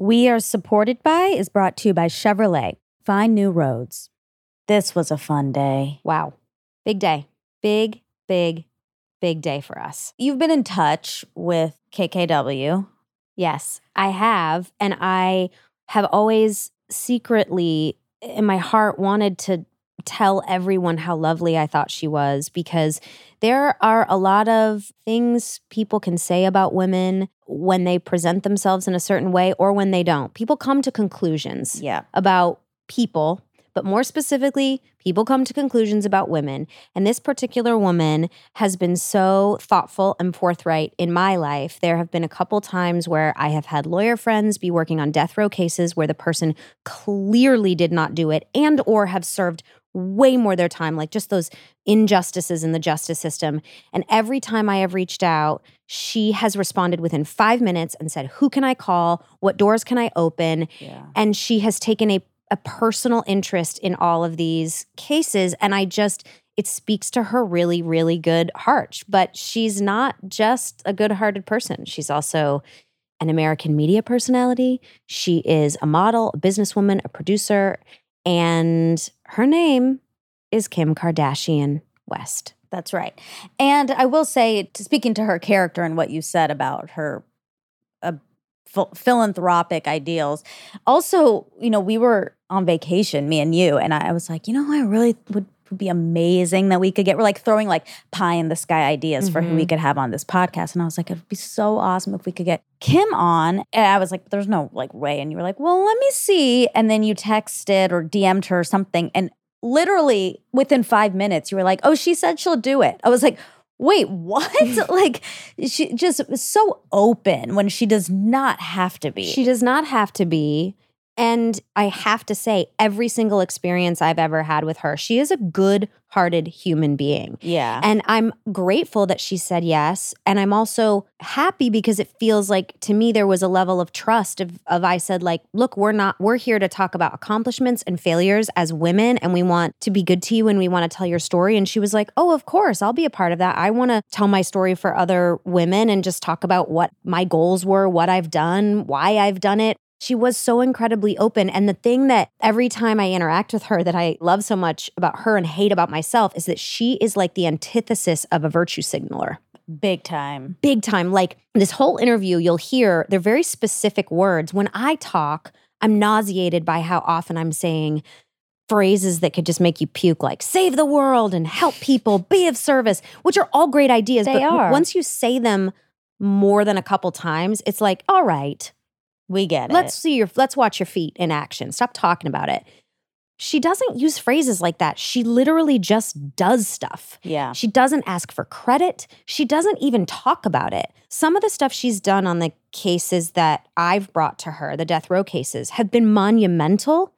We Are Supported By is brought to you by Chevrolet. Find new roads. This was a fun day. Wow. Big day. Big, big, big day for us. You've been in touch with KKW. Yes, I have. And I have always secretly, in my heart, wanted to tell everyone how lovely I thought she was because there are a lot of things people can say about women when they present themselves in a certain way or when they don't. People come to conclusions Yeah. about people, but more specifically, people come to conclusions about women. And this particular woman has been so thoughtful and forthright in my life. There have been a couple times where I have had lawyer friends be working on death row cases where the person clearly did not do it and or have served way more their time like just those injustices in the justice system and every time i have reached out she has responded within 5 minutes and said who can i call what doors can i open Yeah. and she has taken a, a personal interest in all of these cases and i just it speaks to her really really good heart. But she's not just a good-hearted person. She's also an american media personality. She is a model a businesswoman a producer and her name is kim kardashian west. That's right. And I will say, speaking to her character and what you said about her ph- philanthropic ideals, also, you know, we were on vacation, me and you, and I, I was like, you know, I really would, would be amazing that we could get, we're like throwing like pie in the sky ideas for who we Mhm. could have on this podcast. And I was like, it'd be so awesome if we could get Kim on. And I was like, there's no like way. And you were like, well, let me see. And then you texted or DM'd her or something. And literally within five minutes, you were like, oh, she said she'll do it. I was like, wait, what? like, she just so open when she does not have to be. She does not have to be. And I have to say, every single experience I've ever had with her, she is a good hearted human being. yeah. And I'm grateful that she said yes. And I'm also happy because it feels like to me there was a level of trust of, of I said, like, look, we're not, we're here to talk about accomplishments and failures as women. And we want to be good to you and we want to tell your story. And she was like, oh, of course, I'll be a part of that. I want to tell my story for other women and just talk about what my goals were, what I've done, why I've done it. She was so incredibly open. And the thing that every time I interact with her that I love so much about her and hate about myself is that she is like the antithesis of a virtue signaler. Big time. Big time. Like this whole interview, you'll hear they're very specific words. When I talk, I'm nauseated by how often I'm saying phrases that could just make you puke, like save the world and help people, be of service, which are all great ideas. They but are. once you say them more than a couple times, it's like, all right, We get let's it. see your let's watch your feet in action stop talking about it she doesn't use phrases like that she literally just does stuff Yeah. she doesn't ask for credit she doesn't even talk about it some of the stuff she's done on the cases that i've brought to her the death row cases have been monumental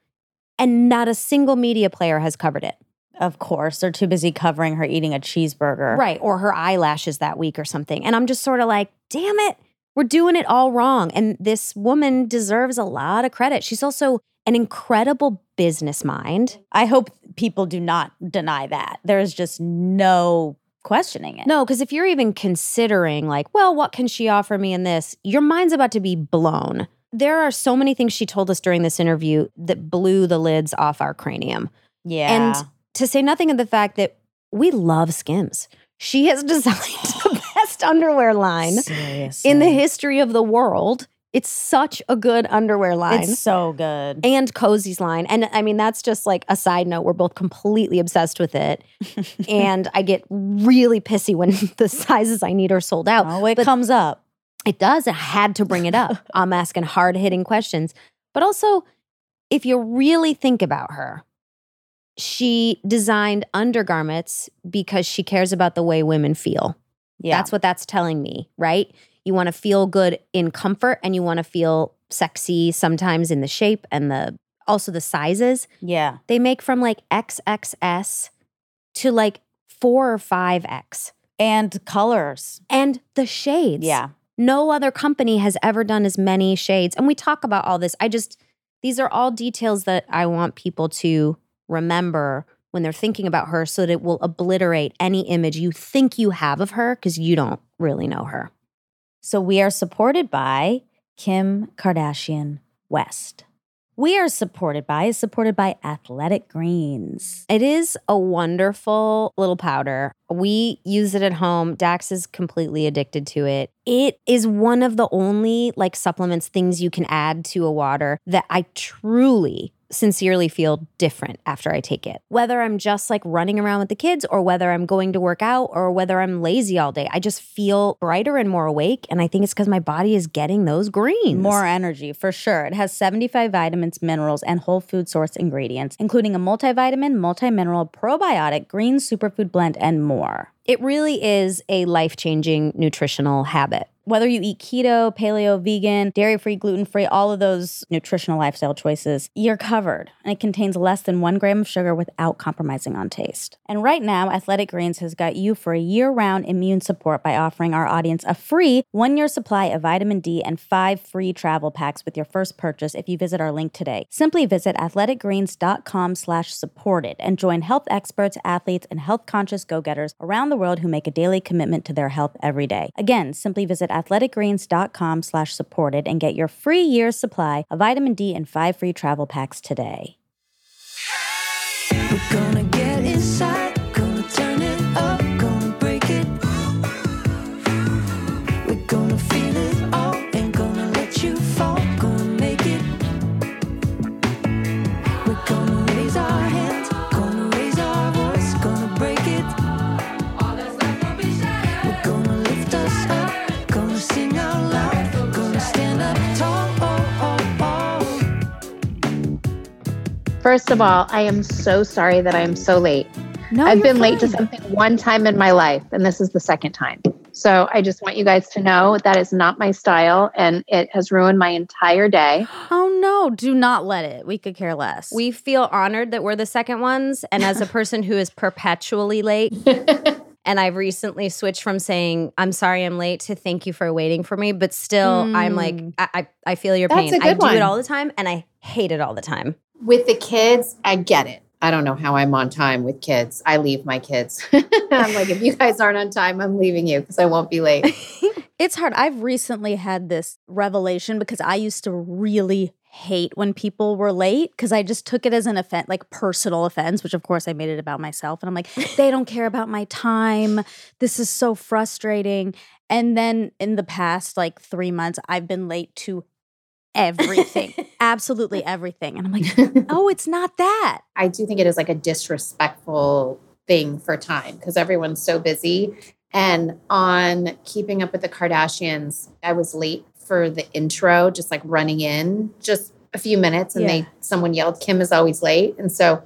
and not a single media player has covered it Of course. They're too busy covering her eating a cheeseburger. right or her eyelashes that week or something and i'm just sort of like damn it we're doing it all wrong and this woman deserves a lot of credit she's also an incredible business mind I hope people do not deny that. There's just no questioning it. no because if you're even considering like well what can she offer me in this your mind's about to be blown there are so many things she told us during this interview that blew the lids off our cranium Yeah. And to say nothing of the fact that we love Skims. She has designed best underwear line Seriously. in the history of the world. It's such a good underwear line. It's so good. and Cozy's line. And I mean, that's just like a side note. We're both completely obsessed with it. and I get really pissy when the sizes I need are sold out. Oh, it but- comes up. It does. I had to bring it up. I'm asking hard hitting questions. But also, if you really think about her, she designed undergarments because she cares about the way women feel. Yeah. That's what that's telling me, right? You want to feel good in comfort and you want to feel sexy sometimes in the shape and the also the sizes. yeah. They make from like XXS to like 4 or 5X. And colors. And the shades. Yeah. No other company has ever done as many shades. And we talk about all this. I just, these are all details that I want people to remember when they're thinking about her so that it will obliterate any image you think you have of her because you don't really know her. So we are supported by Kim Kardashian West. We are supported by is supported by Athletic Greens. It is a wonderful little powder. We use it at home. Dax is completely addicted to it. It is one of the only like supplements things you can add to a water that I truly sincerely feel different after I take it. Whether I'm just like running around with the kids or whether I'm going to work out or whether I'm lazy all day, I just feel brighter and more awake. And I think it's because my body is getting those greens. More energy for sure. It has 75 vitamins, minerals, and whole food source ingredients, including a multivitamin, multi-mineral, probiotic, green superfood blend, and more. It really is a life changing nutritional habit. Whether you eat keto, paleo, vegan, dairy free, gluten free, all of those nutritional lifestyle choices, you're covered. And it contains less than one gram of sugar without compromising on taste. And right now, Athletic Greens has got you for a year round immune support by offering our audience a free one year supply of vitamin D and five free travel packs with your first purchase if you visit our link today. Simply visit athleticgreens.com slash supported and join health experts, athletes, and health conscious go getters around the world who make a daily commitment to their health every day. Again, simply visit athleticgreens.com slash supported and get your free year's supply of vitamin D and five free travel packs today. First of all, I am so sorry that I am so late. No, I've you're been late to something one time in my life, and this is the second time. So I just want you guys to know that is not my style, and it has ruined my entire day. Oh no, do not let it. We could care less. We feel honored that we're the second ones. And as a person who is perpetually late, and I've recently switched from saying, I'm sorry I'm late to thank you for waiting for me. But still, I'm like, Mm. I, I, I feel your That's pain. a I good do it all the time and I hate it all the time. With the kids, I get it. I don't know how I'm on time with kids. I leave my kids. I'm like, if you guys aren't on time, I'm leaving you because I won't be late. It's hard. I've recently had this revelation because I used to really hate when people were late because I just took it as an offense, like personal offense, which of course I made it about myself. And I'm like, they don't care about my time. This is so frustrating. And then in the past like three months, I've been late to everything, absolutely everything. And I'm like, oh, it's not that. I do think it is like a disrespectful thing for time because everyone's so busy. And on Keeping Up with the Kardashians, I was late for the intro, just like running in just a few minutes, and Yeah. they someone yelled, "Kim is always late," and so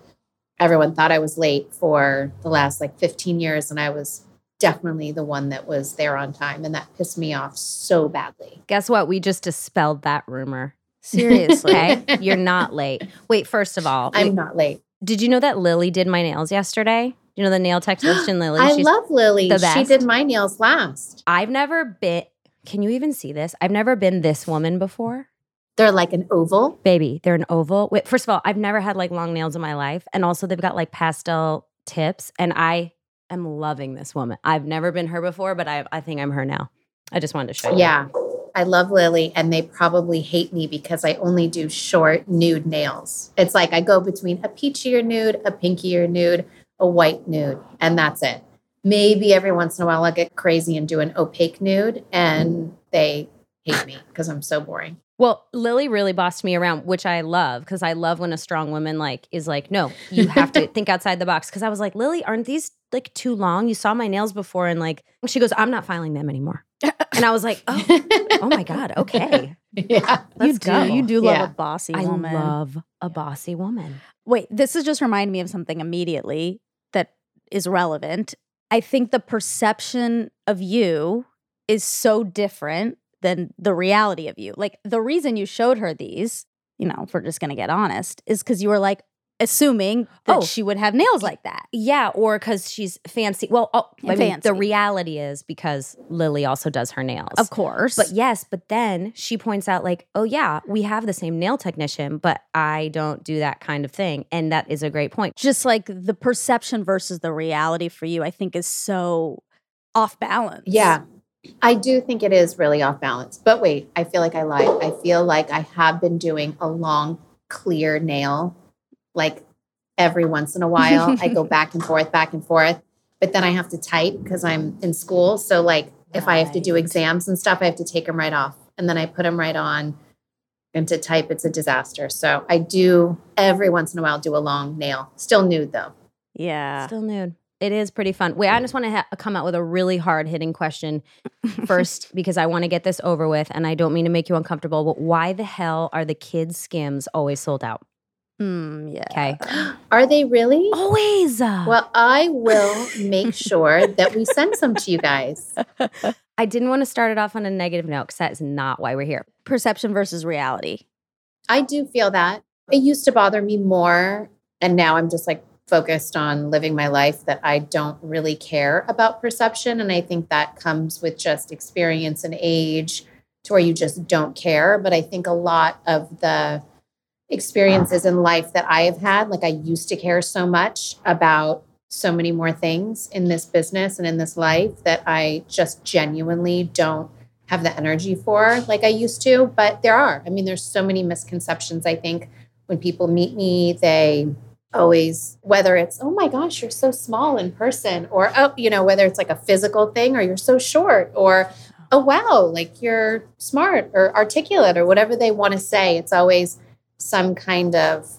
everyone thought I was late for the last like 15 years, and I was definitely the one that was there on time, and that pissed me off so badly. Guess what? We just dispelled that rumor. Seriously. Okay. You're not late. Wait, first of all, I'm wait, not late. did you know that Lily did my nails yesterday? You know the nail technician Lily? I She's- love Lily. She did my nails last. I've never been, can you even see this? I've never been this woman before. They're like an oval. Baby, they're an oval. Wait, first of all, I've never had like long nails in my life. And also, they've got like pastel tips. And I am loving this woman. I've never been her before, but I, I think I'm her now. I just wanted to show. Yeah. I love Lily, and they probably hate me because I only do short nude nails. It's like I go between a peachier nude, a pinkier nude, a white nude, and that's it. Maybe every once in a while I'll get crazy and do an opaque nude, and they hate me because I'm so boring. Well, Lily really bossed me around, which I love because I love when a strong woman like is like, no, you have to think outside the box. Because I was like, Lily, aren't these like too long? You saw my nails before, and like she goes, I'm not filing them anymore. And I was like, oh, oh my god, okay, yeah. let's you do. go. You do love Yeah. a bossy woman. I woman. love a bossy woman. Wait, this is just reminded me of something immediately that is relevant. I think the perception of you is so different than the reality of you. Like the reason you showed her these, you know, if we're just gonna get honest, is because you were like assuming that Oh. she would have nails like that. Yeah, or because she's fancy. Well, oh, I mean, the reality is because Lily also does her nails. Of course. But yes, but then she points out, like, oh, yeah, we have the same nail technician, but I don't do that kind of thing. And that is a great point. just like the perception versus the reality for you, I think is so off balance. Yeah. I do think it is really off balance. But wait, I feel like I lied. I feel like I have been doing a long, clear nail, like every once in a while. I go back and forth, back and forth. But then I have to type because I'm in school. So, like, if I have to do exams and stuff, I have to take them right off. And then I put them right on. And to type, it's a disaster. So, I do every once in a while do a long nail. Still nude though. Yeah. Still nude. It is pretty fun. Wait, I just want to ha- come out with a really hard hitting question first because I want to get this over with and I don't mean to make you uncomfortable, but why the hell are the kids' skims always sold out? Mm, yeah. Okay. Are they really? Always. Well, I will make sure that we send some to you guys. I didn't want to start it off on a negative note because that is not why we're here. Perception versus reality. I do feel that. It used to bother me more. And now I'm just like focused on living my life that I don't really care about perception. And I think that comes with just experience and age to where you just don't care. But I think a lot of the experiences in life that I have had, like I used to care so much about so many more things in this business and in this life that I just genuinely don't have the energy for like I used to. But there are. I mean, there's so many misconceptions. I think when people meet me, they always, whether it's, oh my gosh, you're so small in person, or, oh, you know, whether it's like a physical thing or you're so short, or, oh, wow, like you're smart or articulate or whatever they want to say. It's always some kind of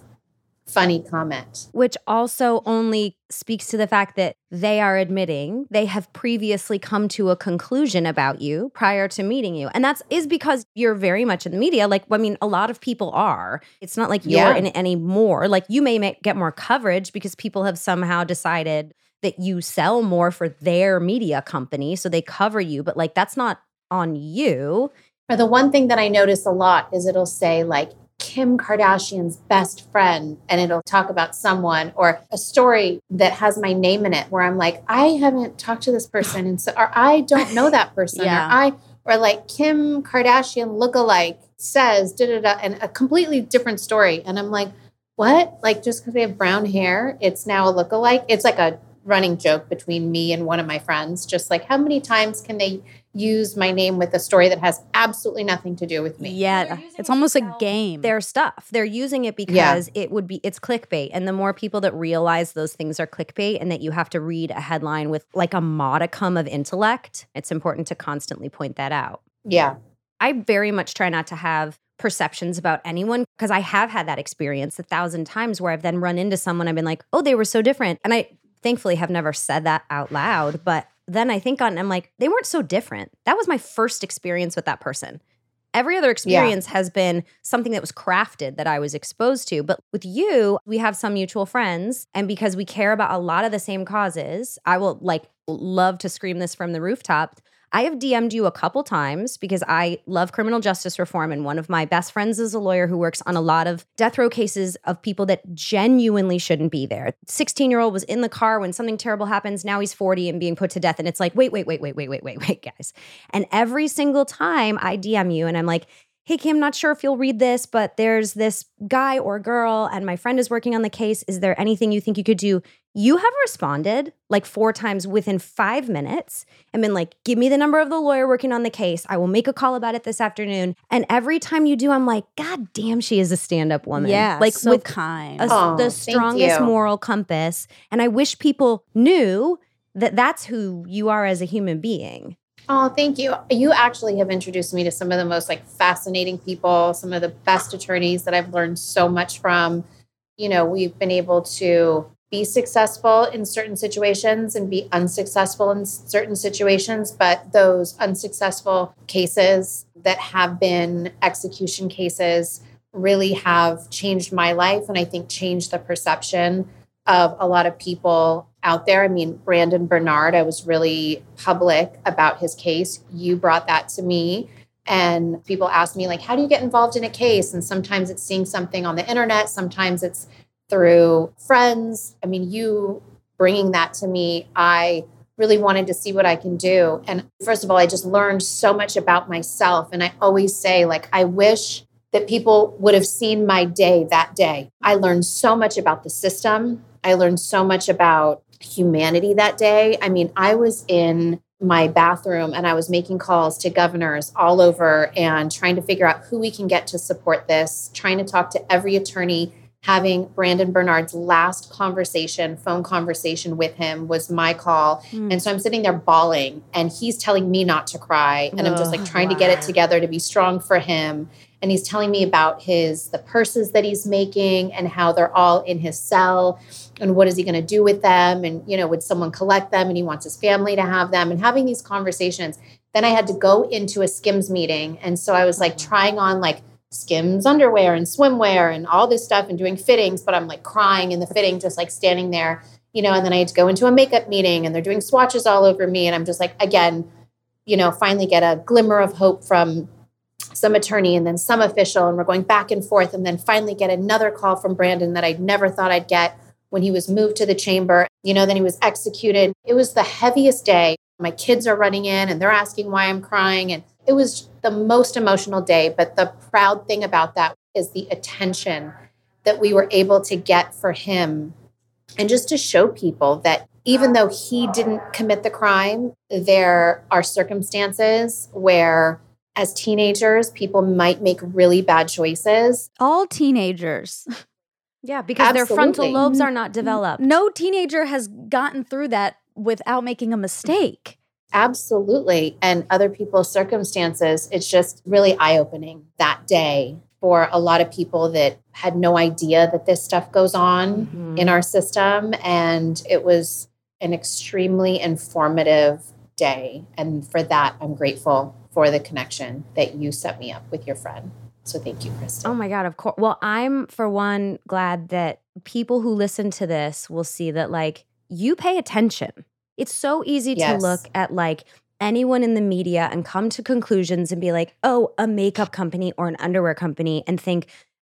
funny comment. Which also only speaks to the fact that they are admitting they have previously come to a conclusion about you prior to meeting you. And that's is because you're very much in the media. Like, I mean, a lot of people are. It's not like you're Yeah. in it anymore. Like, you may make, get more coverage because people have somehow decided that you sell more for their media company. So they cover you. But like, that's not on you. Or the one thing that I notice a lot is it'll say like Kim Kardashian's best friend, and it'll talk about someone or a story that has my name in it where I'm like, I haven't talked to this person, and so or I don't know that person, Yeah. or I or like Kim Kardashian lookalike says da da da, and a completely different story, and I'm like, what? Like just because they have brown hair, it's now a lookalike? It's like a running joke between me and one of my friends. Just like, how many times can they use my name with a story that has absolutely nothing to do with me? Yeah. It's almost a game. their stuff. They're using it because Yeah. it would be it's clickbait. And the more people that realize those things are clickbait and that you have to read a headline with like a modicum of intellect, it's important to constantly point that out. Yeah. I very much try not to have perceptions about anyone because I have had that experience a thousand times where I've then run into someone I've been like, "Oh, they were so different." And I thankfully have never said that out loud, but then I think on I'm like, "They weren't so different." That was my first experience with that person. Every other experience has been something that was crafted that I was exposed to. But with you, we have some mutual friends. And because we care about a lot of the same causes, I will like love to scream this from the rooftop. I have DM'd you a couple times because I love criminal justice reform. And one of my best friends is a lawyer who works on a lot of death row cases of people that genuinely shouldn't be there. 16 year old was in the car when something terrible happens. Now he's 40 and being put to death. And it's like, wait, wait, wait, wait, wait, wait, wait, wait, guys. And every single time I DM you and I'm like, hey, Kim, not sure if you'll read this, but there's this guy or girl, and my friend is working on the case. Is there anything you think you could do? You have responded like four times within five minutes and been like, give me the number of the lawyer working on the case. I will make a call about it this afternoon. And every time you do, I'm like, God damn, she is a stand up woman. yeah. Like so with kind. a- Aw, the strongest moral compass. And I wish people knew that that's who you are as a human being. Oh, thank you. You actually have introduced me to some of the most like fascinating people, some of the best attorneys that I've learned so much from. You know, we've been able to be successful in certain situations and be unsuccessful in certain situations, but those unsuccessful cases that have been execution cases really have changed my life and I think changed the perception of a lot of people out there. I mean, Brandon Bernard, I was really public about his case. You brought that to me. And people ask me, like, how do you get involved in a case? And sometimes it's seeing something on the internet, sometimes it's through friends. I mean, you bringing that to me, I really wanted to see what I can do. And first of all, I just learned so much about myself. And I always say, like, I wish that people would have seen my day that day. I learned so much about the system. I learned so much about humanity that day. I mean, I was in my bathroom and I was making calls to governors all over and trying to figure out who we can get to support this, trying to talk to every attorney. Having Brandon Bernard's last conversation, phone conversation with him was my call. Mm. And so I'm sitting there bawling and he's telling me not to cry. And I'm just like trying to get it together to be strong for him. And he's telling me about his the purses that he's making and how they're all in his cell and what is he going to do with them and you know would someone collect them and he wants his family to have them and having these conversations then i had to go into a skims meeting and so i was like trying on like skims underwear and swimwear and all this stuff and doing fittings but i'm like crying in the fitting just like standing there you know and then i had to go into a makeup meeting and they're doing swatches all over me and i'm just like again you know finally get a glimmer of hope from some attorney and then some official and we're going back and forth and then finally get another call from brandon that i never thought i'd get when he was moved to the chamber. You know, then he was executed. It was the heaviest day. My kids are running in and they're asking why I'm crying. And it was the most emotional day. But the proud thing about that is the attention that we were able to get for him and just to show people that even though he didn't commit the crime, there are circumstances where as teenagers, people might make really bad choices. All teenagers. Yeah, because their frontal lobes mm-hmm. are not mm-hmm. developed. No teenager has gotten through that without making a mistake. Absolutely. And other people's circumstances, it's just really eye opening that day for a lot of people that had no idea that this stuff goes on Mhm. in our system. And it was an extremely informative day. And for that, I'm grateful for the connection that you set me up with your friend. So thank you, Kristen. Oh my God, of course. Well, I'm, for one, glad that people who listen to this will see that, like, you pay attention. It's so easy Yes. to look at, like, anyone in the media and come to conclusions and be like, oh, a makeup company or an underwear company, and think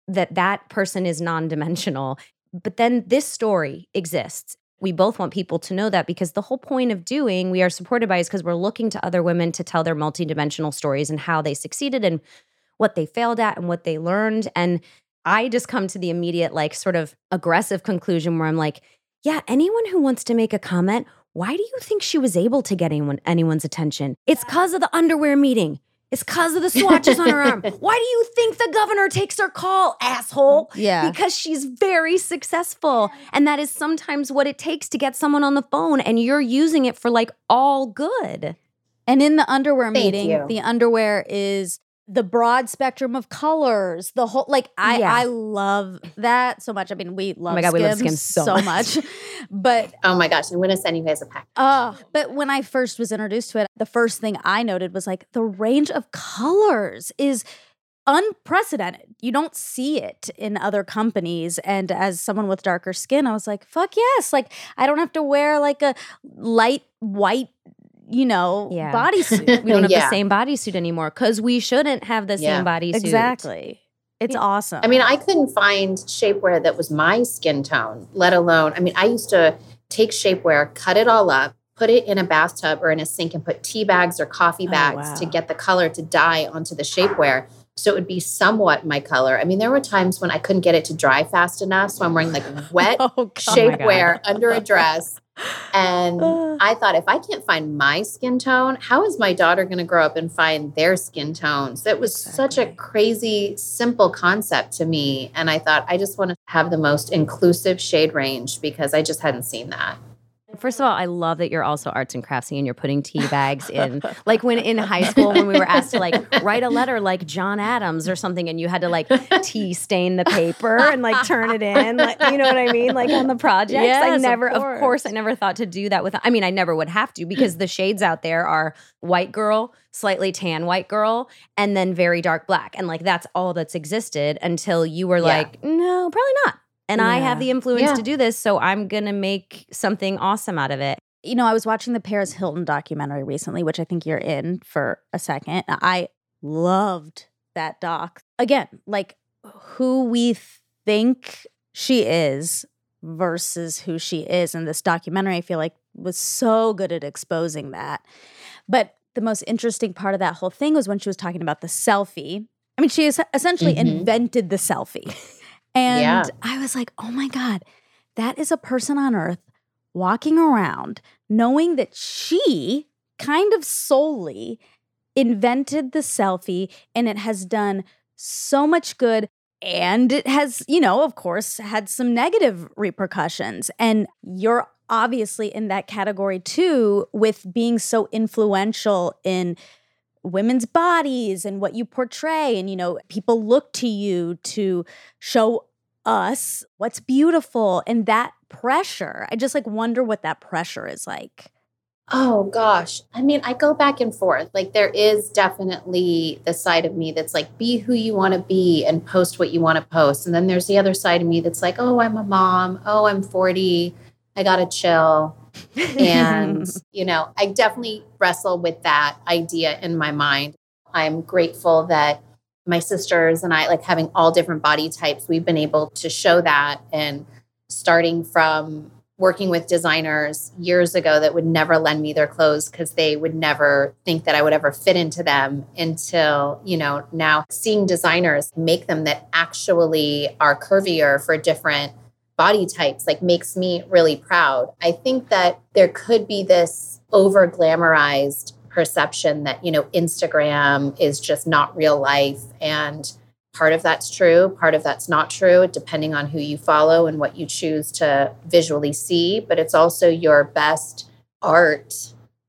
that that person is non dimensional. But then this story exists. We both want people to know that because the whole point of doing We Are Supported By is because we're looking to other women to tell their multidimensional stories and how they succeeded and what they failed at and what they learned. And I just come to the immediate, like, sort of aggressive conclusion where I'm like, yeah, anyone who wants to make a comment, why do you think she was able to get anyone anyone's attention? It's because of the underwear meeting. It's because of the swatches on her arm. Why do you think the governor takes her call, asshole? Yeah. Because she's very successful. And that is sometimes what it takes to get someone on the phone. And you're using it for like all good. And in the underwear Thank meeting, you. the underwear is the broad spectrum of colors. The whole like I Yeah. I love that so much. I mean, we love my God, we love Skims Skims so much. but Oh my gosh, I'm going to send you guys a pack. uh but when I first was introduced to it, the first thing I noted was like the range of colors is unprecedented. You don't see it in other companies. And as someone with darker skin, I was like, fuck yes. Like I don't have to wear like a light white, you know, Yeah. bodysuit. We don't have Yeah. the same bodysuit anymore because we shouldn't have the Yeah. same bodysuit. Exactly. It's Yeah. awesome. I mean, I couldn't find shapewear that was my skin tone, let alone, I mean, I used to take shapewear, cut it all up, put it in a bathtub or in a sink and put tea bags or coffee Oh, bags wow. to get the color to dye onto the shapewear. So it would be somewhat my color. I mean, there were times when I couldn't get it to dry fast enough. So I'm wearing like wet oh, oh God. shapewear under a dress. And I thought, if I can't find my skin tone, how is my daughter going to grow up and find their skin tones? That was such a crazy, simple concept to me. And I thought, I just want to have the most inclusive shade range because I just hadn't seen that. First of all, I love that you're also arts and craftsy and you're putting tea bags in. like when in high school, when we were asked to like write a letter like John Adams or something, and you had to like tea stain the paper and like turn it in. Like, you know what I mean? Like on the projects. I Yes, of never, of course. course, I never thought to do that with, I mean, I never would have to because the shades out there are white girl, slightly tan white girl, and then very dark black. And like that's all that's existed until you were Yeah. like, no, probably not. And I have the influence Yeah. to do this, so I'm gonna make something awesome out of it. you know, I was watching the Paris Hilton documentary recently, which I think you're in for a second. I loved that doc. Again, like who we think she is versus who she is. And this documentary, I feel like, was so good at exposing that. But the most interesting part of that whole thing was when she was talking about the selfie. I mean, she es- essentially Mhm. invented the selfie. And Yeah. I was like, oh my God, that is a person on earth walking around knowing that she kind of solely invented the selfie and it has done so much good and it has, you know, of course, had some negative repercussions. And you're obviously in that category too, with being so influential in women's bodies and what you portray. And, you know, people look to you to show us what's beautiful and that pressure. I just like wonder what that pressure is like. Oh gosh. I mean, I go back and forth. Like there is definitely the side of me that's like be who you want to be and post what you want to post. And then there's the other side of me that's like, "Oh, I'm a mom. Oh, I'm 40. I got to chill." And, you know, I definitely wrestle with that idea in my mind. I'm grateful that my sisters and I like having all different body types, we've been able to show that and starting from working with designers years ago that would never lend me their clothes because they would never think that I would ever fit into them until, you know, now seeing designers make them that actually are curvier for different body types like makes me really proud. I think that there could be this over glamorized perception that, you know, Instagram is just not real life and part of that's true, part of that's not true, depending on who you follow and what you choose to visually see. But it's also your best art,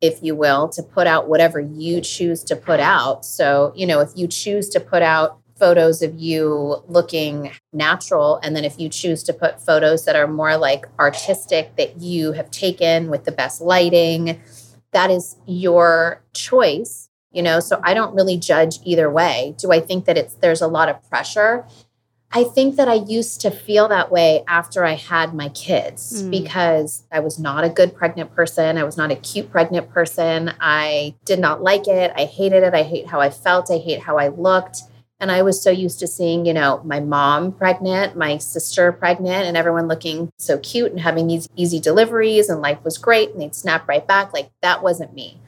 if you will, to put out whatever you choose to put out. So, you know, if you choose to put out photos of you looking natural, and then if you choose to put photos that are more like artistic that you have taken with the best lighting, that is your choice you know? So i don't really judge either way. Do i think that it's there's a lot of pressure? I think that i used to feel that way after i had my kids Mm. because i was not a good pregnant person. I was not a cute pregnant person. I did not like it. I hated it. I hate how i felt. I hate how i looked and i was so used to seeing you know my mom pregnant my sister pregnant and everyone looking so cute and having these easy deliveries and life was great and they'd snap right back like that wasn't me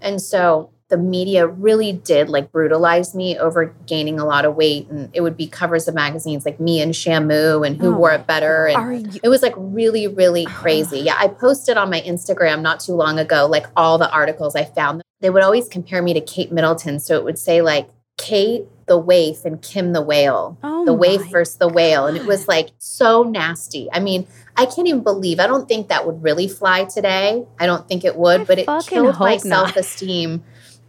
and so the media really did like brutalize me over gaining a lot of weight. And it would be covers of magazines like me and Shamu and Who Oh Wore It Better. And you it was like really, really uh-huh. crazy. Yeah, I posted on my Instagram not too long ago, like all the articles I found. They would always compare me to Kate Middleton. So it would say like Kate the waif and Kim the whale. Oh the waif versus the whale. And it was like so nasty. I mean, I can't even believe, I don't think that would really fly today. I don't think it would, I but it killed my self esteem.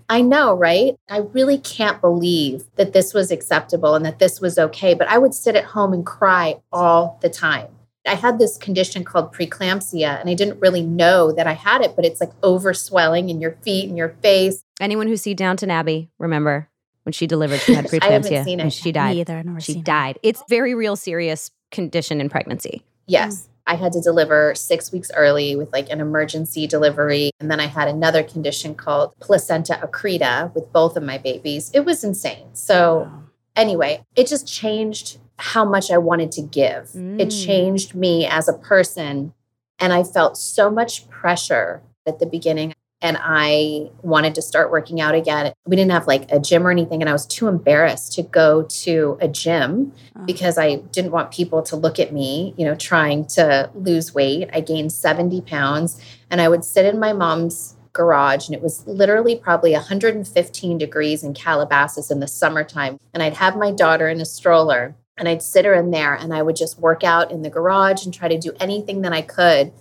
I know, right? I really can't believe that this was acceptable and that this was okay. But I would sit at home and cry all the time. I had this condition called preeclampsia, and I didn't really know that I had it, but it's like overswelling in your feet and your face. Anyone who see Downton Abbey, remember when she delivered, she had I haven't preeclampsia seen and it. she died. Me either. I've never She seen it. died. It's very real, serious condition in pregnancy. Yes. I had to deliver six weeks early with like an emergency delivery. And then I had another condition called placenta accreta with both of my babies. It was insane. So, Wow. anyway, it just changed how much I wanted to give. It Mm. changed me as a person. And I felt so much pressure at the beginning. And I wanted to start working out again. We didn't have like a gym or anything. And I was too embarrassed to go to a gym Oh. because I didn't want people to look at me, you know, trying to lose weight. I gained 70 pounds and I would sit in my mom's garage and it was literally probably 115 degrees in Calabasas in the summertime. And I'd have my daughter in a stroller and I'd sit her in there and I would just work out in the garage and try to do anything that I could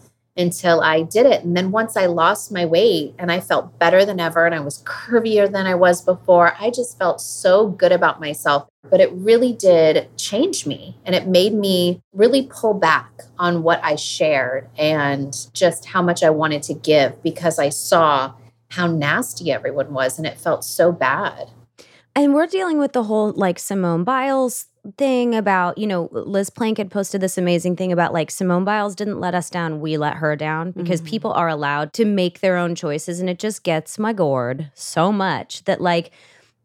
until I did it. And then once I lost my weight and I felt better than ever and I was curvier than I was before, I just felt so good about myself. But it really did change me and it made me really pull back on what I shared and just how much I wanted to give because I saw how nasty everyone was and it felt so bad. And we're dealing with the whole like Simone Biles thing about, you know, Liz Plank had posted this amazing thing about like Simone Biles didn't let us down, we let her down because Mhm. people are allowed to make their own choices. And it just gets my gourd so much that like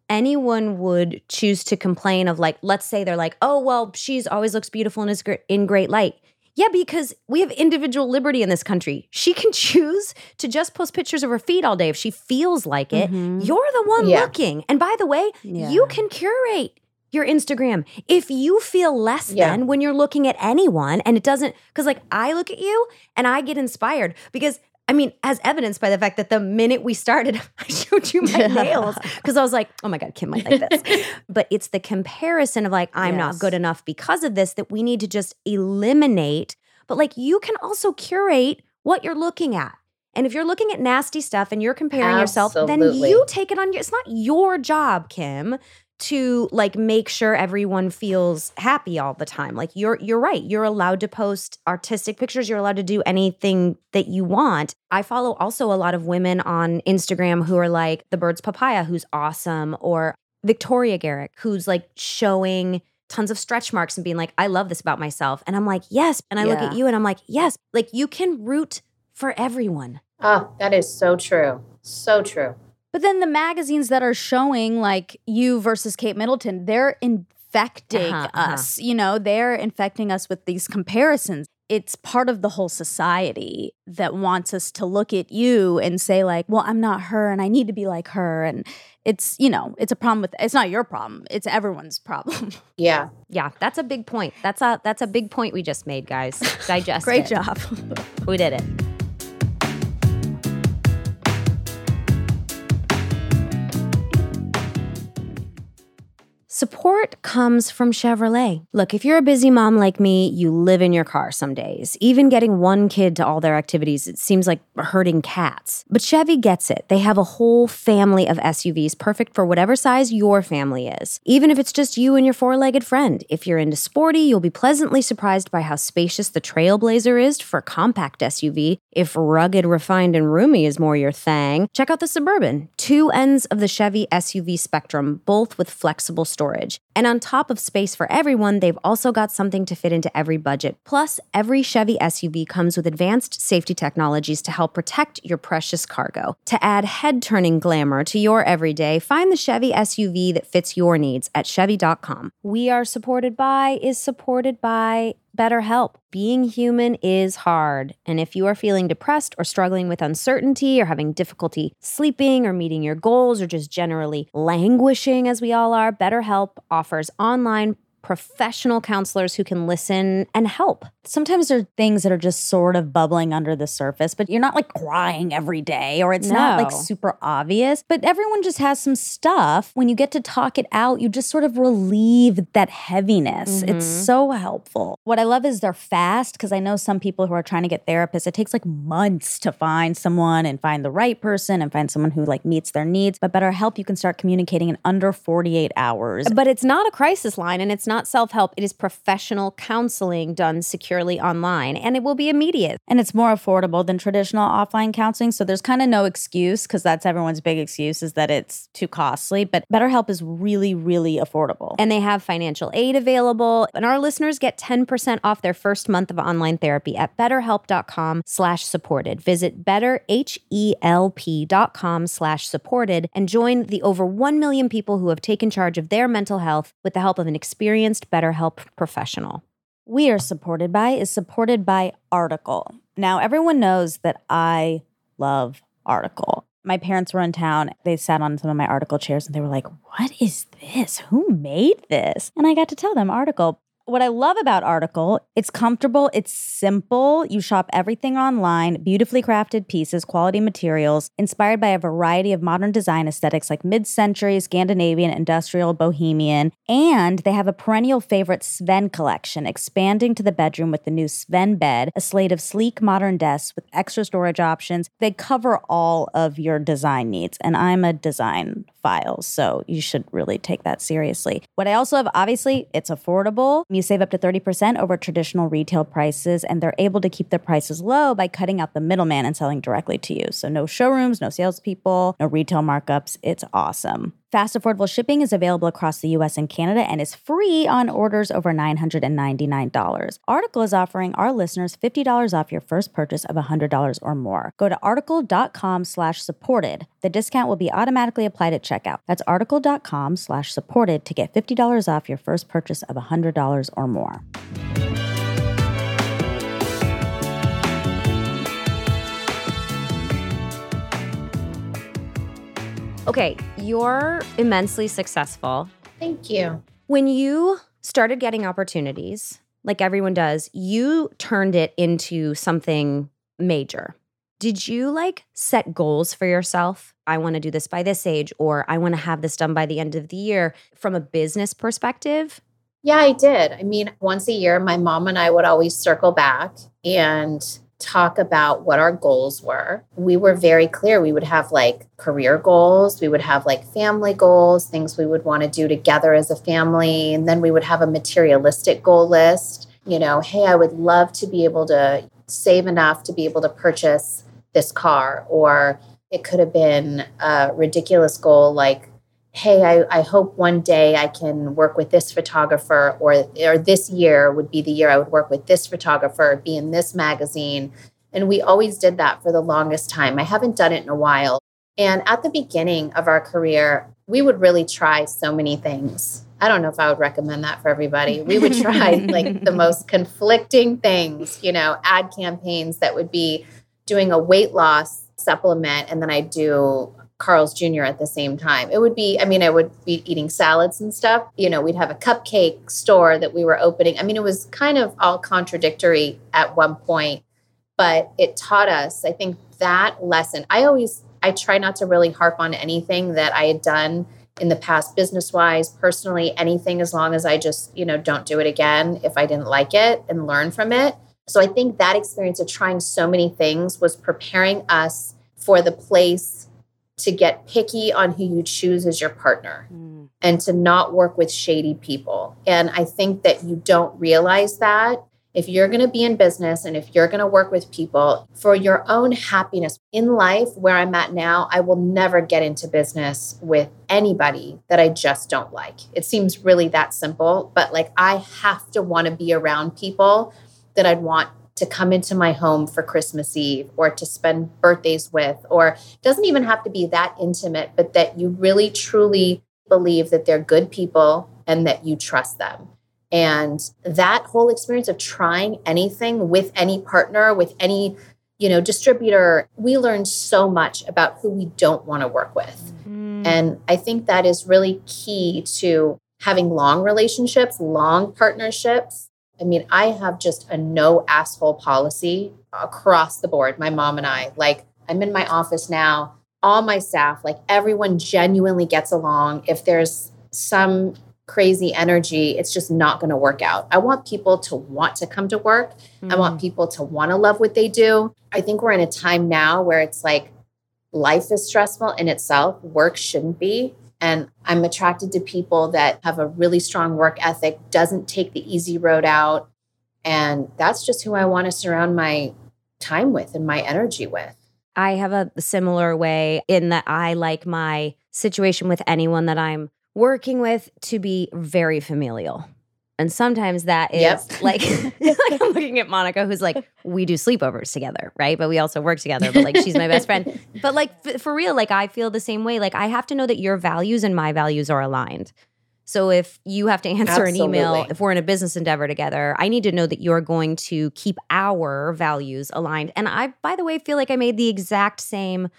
anyone would choose to complain of like, let's say they're like, oh, well, she's always looks beautiful and is gr- in great light. Yeah, because we have individual liberty in this country. She can choose to just post pictures of her feet all day if she feels like it. Mhm. You're the one Yeah. looking. And by the way, Yeah. you can curate your Instagram if you feel less Yeah. than when you're looking at anyone and it doesn't because like I look at you and I get inspired because I mean, as evidenced by the fact that the minute we started, I showed you my nails because I was like, oh my God, Kim might like this. but it's the comparison of like, I'm not good enough because of this that we need to just eliminate. But like, you can also curate what you're looking at. And if you're looking at nasty stuff and you're comparing yourself, then you take it on your, it's not your job, Kim, to like make sure everyone feels happy all the time. Like you're you're right. You're allowed to post artistic pictures. You're allowed to do anything that you want. I follow also a lot of women on Instagram who are like the Birds Papaya who's awesome or Victoria Garrick who's like showing tons of stretch marks and being like I love this about myself. And I'm like, "Yes." And I look at you and I'm like, "Yes." Like you can root for everyone. Oh, that is so true. So true. But then the magazines that are showing like you versus Kate Middleton, they're infecting Uh-huh, uh-huh. us. You know, they're infecting us with these comparisons. It's part of the whole society that wants us to look at you and say, like, well, I'm not her and I need to be like her. And it's, you know, it's a problem with it's not your problem. It's everyone's problem. Yeah. Yeah, that's a big point. That's a that's a big point we just made, guys. Digest Great it. job. We did it. Support comes from Chevrolet. Look, if you're a busy mom like me, you live in your car some days. Even getting one kid to all their activities, it seems like herding cats. But Chevy gets it. They have a whole family of SUVs perfect for whatever size your family is. Even if it's just you and your four legged friend. If you're into sporty, you'll be pleasantly surprised by how spacious the Trailblazer is for compact SUV. If rugged, refined, and roomy is more your thing, check out the Suburban. Two ends of the Chevy SUV spectrum, both with flexible storage. And on top of space for everyone, they've also got something to fit into every budget. Plus, every Chevy SUV comes with advanced safety technologies to help protect your precious cargo. To add head turning glamour to your everyday, find the Chevy SUV that fits your needs at Chevy.com. We are supported by, is supported by BetterHelp. Being human is hard. And if you are feeling depressed or struggling with uncertainty or having difficulty sleeping or meeting your goals or just generally languishing as we all are, BetterHelp offers online professional counselors who can listen and help. Sometimes there are things that are just sort of bubbling under the surface, but you're not like crying every day or it's not like super obvious. But everyone just has some stuff. When you get to talk it out, you just sort of relieve that heaviness. It's Mhm. so helpful. What I love is they're fast because I know some people who are trying to get therapists, it takes like months to find someone and find the right person and find someone who like meets their needs. But BetterHelp, you can start communicating in under 48 hours. But it's not a crisis line and it's not self help. It is professional counseling done securely online and it will be immediate. and it's more affordable than traditional offline counseling. So there's kind of no excuse because that's everyone's big excuse is that it's too costly. But BetterHelp is really, really affordable. And they have financial aid available. And our listeners get 10% off their first month of online therapy at betterhelp.com slash supported. Visit betterhelp.com slash supported and join the over 1 million people who have taken charge of their mental health with the help of an experienced BetterHelp professional. we are supported by is supported by Article. Now, everyone knows that I love Article. My parents were in town. They sat on some of my Article chairs and they were like, What is this? Who made this? And I got to tell them Article. What I love about Article, it's comfortable, it's simple. You shop everything online, beautifully crafted pieces, quality materials, inspired by a variety of modern design aesthetics like mid century, Scandinavian, industrial, bohemian. And they have a perennial favorite Sven collection, expanding to the bedroom with the new Sven bed, a slate of sleek modern desks with extra storage options. They cover all of your design needs. And I'm a design file, so you should really take that seriously. What I also have, obviously, it's affordable. You save up to 30% over traditional retail prices, and they're able to keep their prices low by cutting out the middleman and selling directly to you. So, no showrooms, no salespeople, no retail markups. It's awesome. Fast, affordable shipping is available across the US and Canada and is free on orders over $999. Article is offering our listeners $50 off your first purchase of $100 or more. Go to article.com slash supported. The discount will be automatically applied at checkout. That's article.com slash supported to get $50 off your first purchase of $100 or more. Okay, you're immensely successful. Thank you. When you started getting opportunities, like everyone does, you turned it into something major. Did you like set goals for yourself? I want to do this by this age, or I want to have this done by the end of the year from a business perspective? Yeah, I did. I mean, once a year, my mom and I would always circle back and talk about what our goals were. We were very clear. We would have like career goals, we would have like family goals, things we would want to do together as a family. And then we would have a materialistic goal list. You know, hey, I would love to be able to save enough to be able to purchase this car. Or it could have been a ridiculous goal like, hey, I, I hope one day I can work with this photographer, or or this year would be the year I would work with this photographer, be in this magazine. And we always did that for the longest time. I haven't done it in a while. And at the beginning of our career, we would really try so many things. I don't know if I would recommend that for everybody. We would try like the most conflicting things, you know, ad campaigns that would be doing a weight loss supplement and then I do Carl's Jr. at the same time. It would be, I mean, I would be eating salads and stuff. You know, we'd have a cupcake store that we were opening. I mean, it was kind of all contradictory at one point, but it taught us, I think, that lesson. I always, I try not to really harp on anything that I had done in the past business wise personally anything as long as i just you know don't do it again if i didn't like it and learn from it so i think that experience of trying so many things was preparing us for the place to get picky on who you choose as your partner Mm. and to not work with shady people. And I think that you don't realize that if you're going to be in business and if you're going to work with people for your own happiness in life, where I'm at now, I will never get into business with anybody that I just don't like. It seems really that simple, but like I have to want to be around people that I'd want to come into my home for Christmas Eve or to spend birthdays with, or doesn't even have to be that intimate, but that you really truly believe that they're good people and that you trust them. And that whole experience of trying anything with any partner, with any, you know, distributor, we learned so much about who we don't want to work with. Mm. And I think that is really key to having long relationships, long partnerships. I mean, I have just a no asshole policy across the board, my mom and I. Like, I'm in my office now, all my staff, like, everyone genuinely gets along. If there's some crazy energy, it's just not going to work out. I want people to want to come to work. I want mm. people to want to love what they do. I think we're in a time now where it's like life is stressful in itself, work shouldn't be. And I'm attracted to people that have a really strong work ethic, doesn't take the easy road out. And that's just who I want to surround my time with and my energy with. I have a similar way in that I like my situation with anyone that I'm working with to be very familial. And sometimes that is Yep. like, like I'm looking at Monica, who's like, we do sleepovers together, right? But we also work together. But like, she's my best friend. But like, f- for real, like, I feel the same way. Like, I have to know that your values and my values are aligned. So if you have to answer an email, if we're in a business endeavor together, I need to know that you're going to keep our values aligned. And I, by the way, feel like I made the exact same.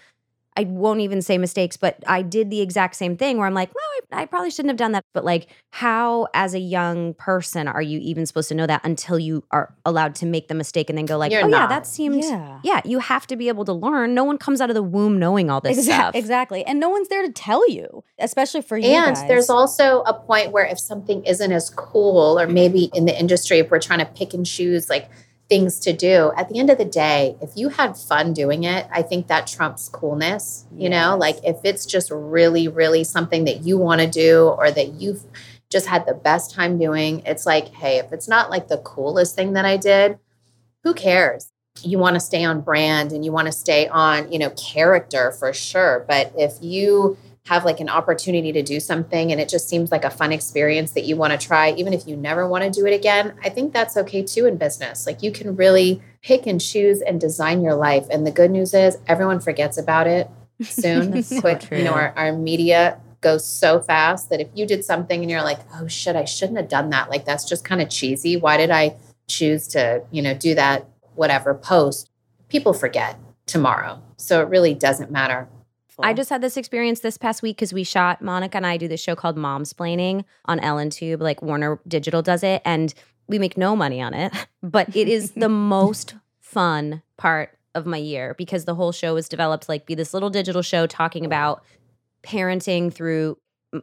I won't even say mistakes, but I did the exact same thing where I'm like, well, I, I probably shouldn't have done that. But like, how as a young person are you even supposed to know that until you are allowed to make the mistake and then go like, You're oh yeah, that seemed. Yeah. Yeah, you have to be able to learn. No one comes out of the womb knowing all this Exac- stuff. Exactly. And no one's there to tell you, especially for you. and guys. there's also a point where if something isn't as cool, or maybe in the industry, if we're trying to pick and choose like things to do, at the end of the day, if you had fun doing it, I think that trumps coolness. You know, like if it's just really, really something that you want to do or that you've just had the best time doing, it's like, hey, if it's not like the coolest thing that I did, who cares? You want to stay on brand and you want to stay on, you know, character for sure. But if you have like an opportunity to do something and it just seems like a fun experience that you want to try, even if you never want to do it again, I think that's okay too in business. Like you can really pick and choose and design your life. And the good news is everyone forgets about it soon. So Quick, you know, our, our media goes so fast that if you did something and you're like, oh shit, I shouldn't have done that. Like that's just kind of cheesy. Why did I choose to, you know, do that, whatever post? People forget tomorrow. So it really doesn't matter. I just had this experience this past week because we shot Monica and I do this show called Momsplaining on Ellentube, like Warner Digital does it, and we make no money on it, but it is the most fun part of my year because the whole show was developed like be this little digital show talking about parenting through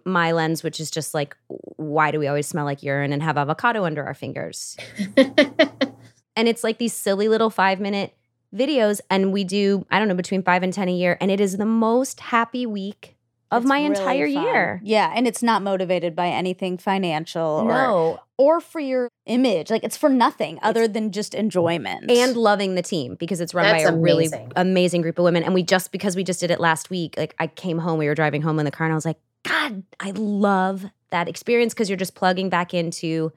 my lens, which is just like, why do we always smell like urine and have avocado under our fingers? and it's like these silly little five minute videos. And we do, I don't know, between five and 10 a year. And it is the most happy week of It's my really entire fun. year. Yeah, and it's not motivated by anything financial or No. or for your image. Like it's for nothing other than just enjoyment. and loving the team because it's run That's by a really amazing. amazing group of women. And we just because we just did it last week, like I came home, we were driving home in the car, and I was like, God, I love that experience because you're just plugging back into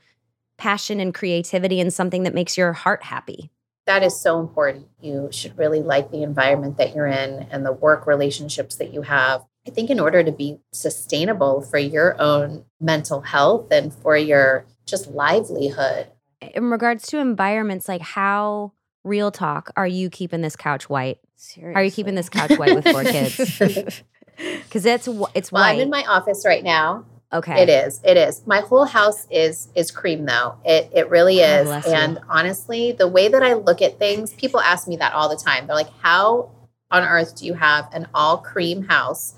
passion and creativity and something that makes your heart happy. That is so important. You should really like the environment that you're in and the work relationships that you have. I think in order to be sustainable for your own mental health and for your just livelihood. In regards to environments, like how real talk are you keeping this couch white? Seriously. Are you keeping this couch white with four kids? Because it's it's Well, I'm in my office right now. Okay, It is. It is. My whole house is is cream though. It it really Oh, is. you. and honestly, the way that I look at things, people ask me that all the time. They're like, "How on earth do you have an all cream house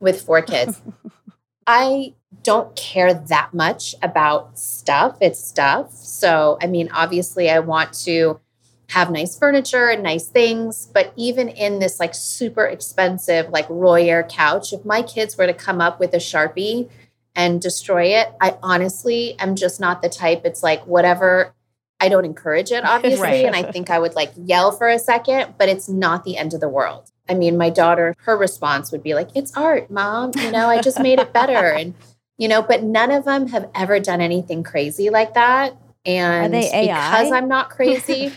with four kids?" I don't care that much about stuff. It's stuff. So, I mean, obviously, I want to have nice furniture and nice things. But even in this like super expensive, like Royer couch, if my kids were to come up with a Sharpie and destroy it, I honestly am just not the type. It's like whatever. I don't encourage it, obviously. Right. And I think I would like yell for a second, but it's not the end of the world. I mean, my daughter, her response would be like, it's art, mom. You know, I just made it better. And, you know, but none of them have ever done anything crazy like that. And because I'm not crazy,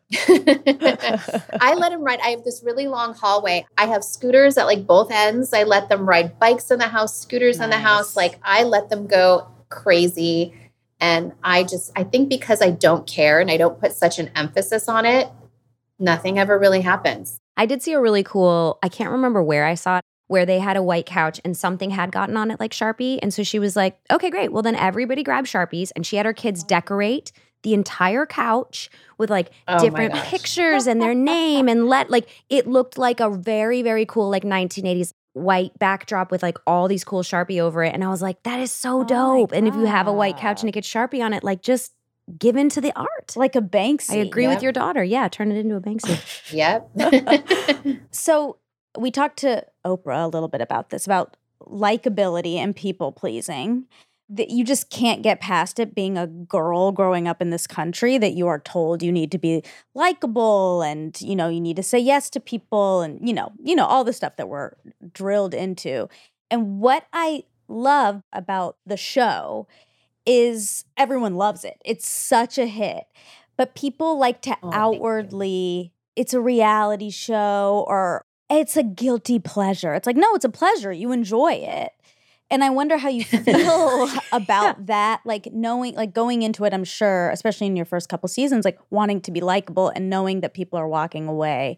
I let them ride. I have this really long hallway. I have scooters at like both ends. I let them ride bikes in the house, scooters in the house. Like I let them go crazy. And I just, I think because I don't care and I don't put such an emphasis on it, nothing ever really happens. I did see a really cool, I can't remember where I saw it, where they had a white couch and something had gotten on it like Sharpie. And so she was like, okay, great. Well, then everybody grab Sharpies. And she had her kids decorate the entire couch with like Oh different pictures and their name and let like it looked like a very, very cool, like 1980s white backdrop with like all these cool Sharpie over it. And I was like, that is so Oh dope. And if you have a white couch and it gets Sharpie on it, like just give into the art. like a Banksy. I agree yeah. with your daughter. Yeah, turn it into a Banksy. Yep. So we talked to Oprah a little bit about this, about likability and people pleasing. That you just can't get past it being a girl growing up in this country that you are told you need to be likable and you know you need to say yes to people and you know you know all the stuff that we're drilled into. And what I love about the show is everyone loves it. It's such a hit. But people like to Oh, outwardly it's a reality show or it's a guilty pleasure. It's like, no, it's a pleasure. You enjoy it. And I wonder how you feel about that, like knowing, like going into it, I'm sure, especially in your first couple seasons, like wanting to be likable and knowing that people are walking away,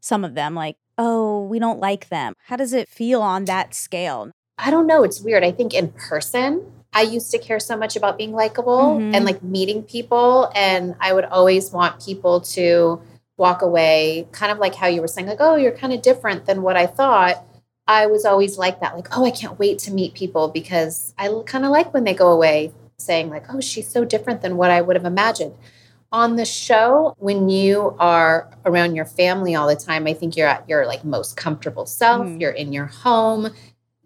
some of them, like, oh, we don't like them. How does it feel on that scale? I don't know. It's weird. I think in person, I used to care so much about being likable Mhm. and like meeting people. And I would always want people to walk away, kind of like how you were saying, like, oh, you're kind of different than what I thought. I was always like that, like, oh, I can't wait to meet people because I kind of like when they go away saying, like, oh, she's so different than what I would have imagined. On the show, when you are around your family all the time, I think you're at your like most comfortable self. Mhm. You're in your home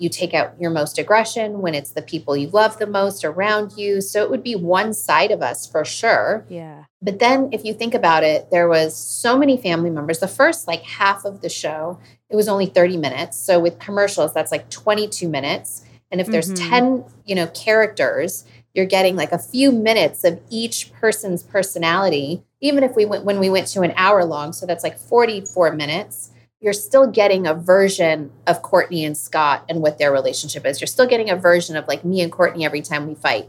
you take out your most aggression when it's the people you love the most around you. So it would be one side of us for sure. Yeah. But then if you think about it, there was so many family members. The first like half of the show, it was only 30 minutes. So with commercials, that's like 22 minutes. And if there's Mhm. 10, you know, characters, you're getting like a few minutes of each person's personality. Even if we went when we went to an hour long, so that's like 44 minutes you're still getting a version of Kourtney and Scott and what their relationship is. You're still getting a version of like me and Kourtney every time we fight.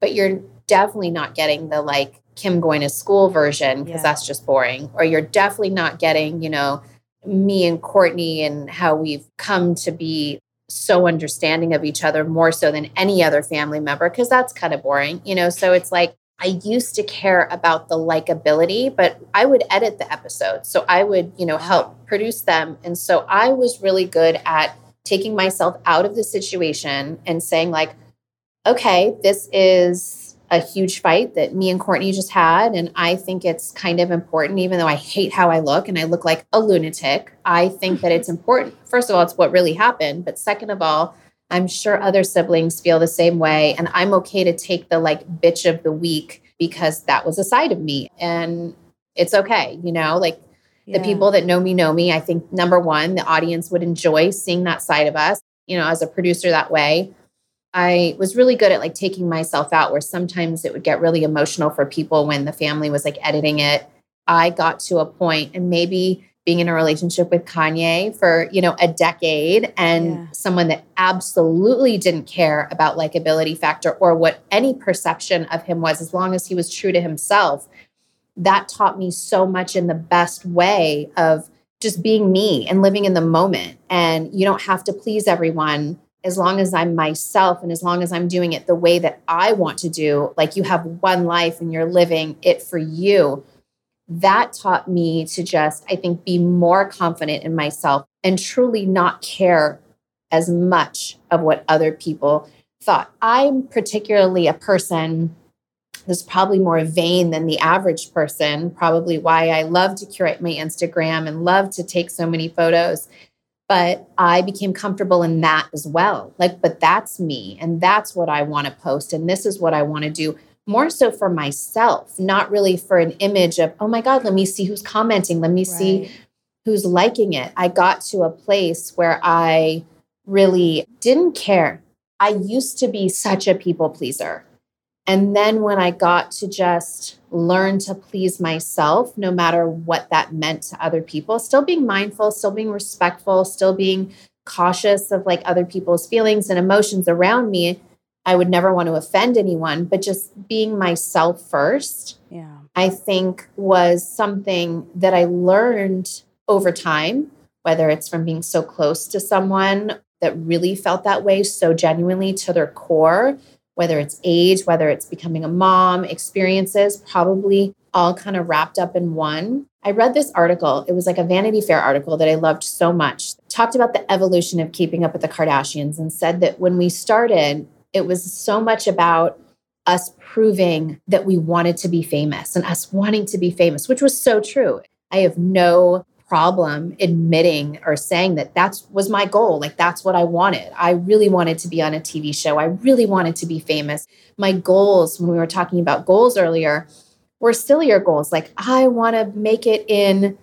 But you're definitely not getting the like Kim going to school version because Yeah. that's just boring. Or you're definitely not getting, you know, me and Kourtney and how we've come to be so understanding of each other more so than any other family member because that's kind of boring, you know. So it's like I used to care about the likability, but I would edit the episodes. So I would, you know, help produce them. And so I was really good at taking myself out of the situation and saying, like, okay, this is a huge fight that me and Kourtney just had. And I think it's kind of important, even though I hate how I look and I look like a lunatic. I think that it's important. First of all, it's what really happened. But second of all, I'm sure other siblings feel the same way. And I'm okay to take the like bitch of the week because that was a side of me. And it's okay, you know, like the people that know me know me. I think number one, the audience would enjoy seeing that side of us, you know, as a producer that way. I was really good at like taking myself out where sometimes it would get really emotional for people when the family was like editing it. I got to a point and maybe being in a relationship with Kanye for, you know, a decade and Yeah. someone that absolutely didn't care about likability factor or what any perception of him was as long as he was true to himself. That taught me so much in the best way of just being me and living in the moment. And you don't have to please everyone as long as I'm myself and as long as I'm doing it the way that I want to do. Like you have one life and you're living it for you. That taught me to just, I think, be more confident in myself and truly not care as much of what other people thought. I'm particularly a person that's probably more vain than the average person, probably why I love to curate my Instagram and love to take so many photos. But I became comfortable in that as well. Like, but that's me and that's what I want to post. And this is what I want to do more so for myself, not really for an image of, oh my God, let me see who's commenting. Let me see who's liking it. I got to a place where I really didn't care. I used to be such a people pleaser. And then when I got to just learn to please myself, no matter what that meant to other people, still being mindful, still being respectful, still being cautious of like other people's feelings and emotions around me. I would never want to offend anyone, but just being myself first. Yeah. I think was something that I learned over time, whether it's from being so close to someone that really felt that way so genuinely to their core, whether it's age, whether it's becoming a mom, experiences, probably all kind of wrapped up in one. I read this article. It was like a Vanity Fair article that I loved so much. Talked about the evolution of keeping up with the Kardashians and said that when we started, it was so much about us proving that we wanted to be famous and us wanting to be famous, which was so true. I have no problem admitting or saying that that was my goal. Like that's what I wanted. I really wanted to be on a TV show. I really wanted to be famous. My goals, when we were talking about goals earlier, were sillier goals. Like I want to make it in,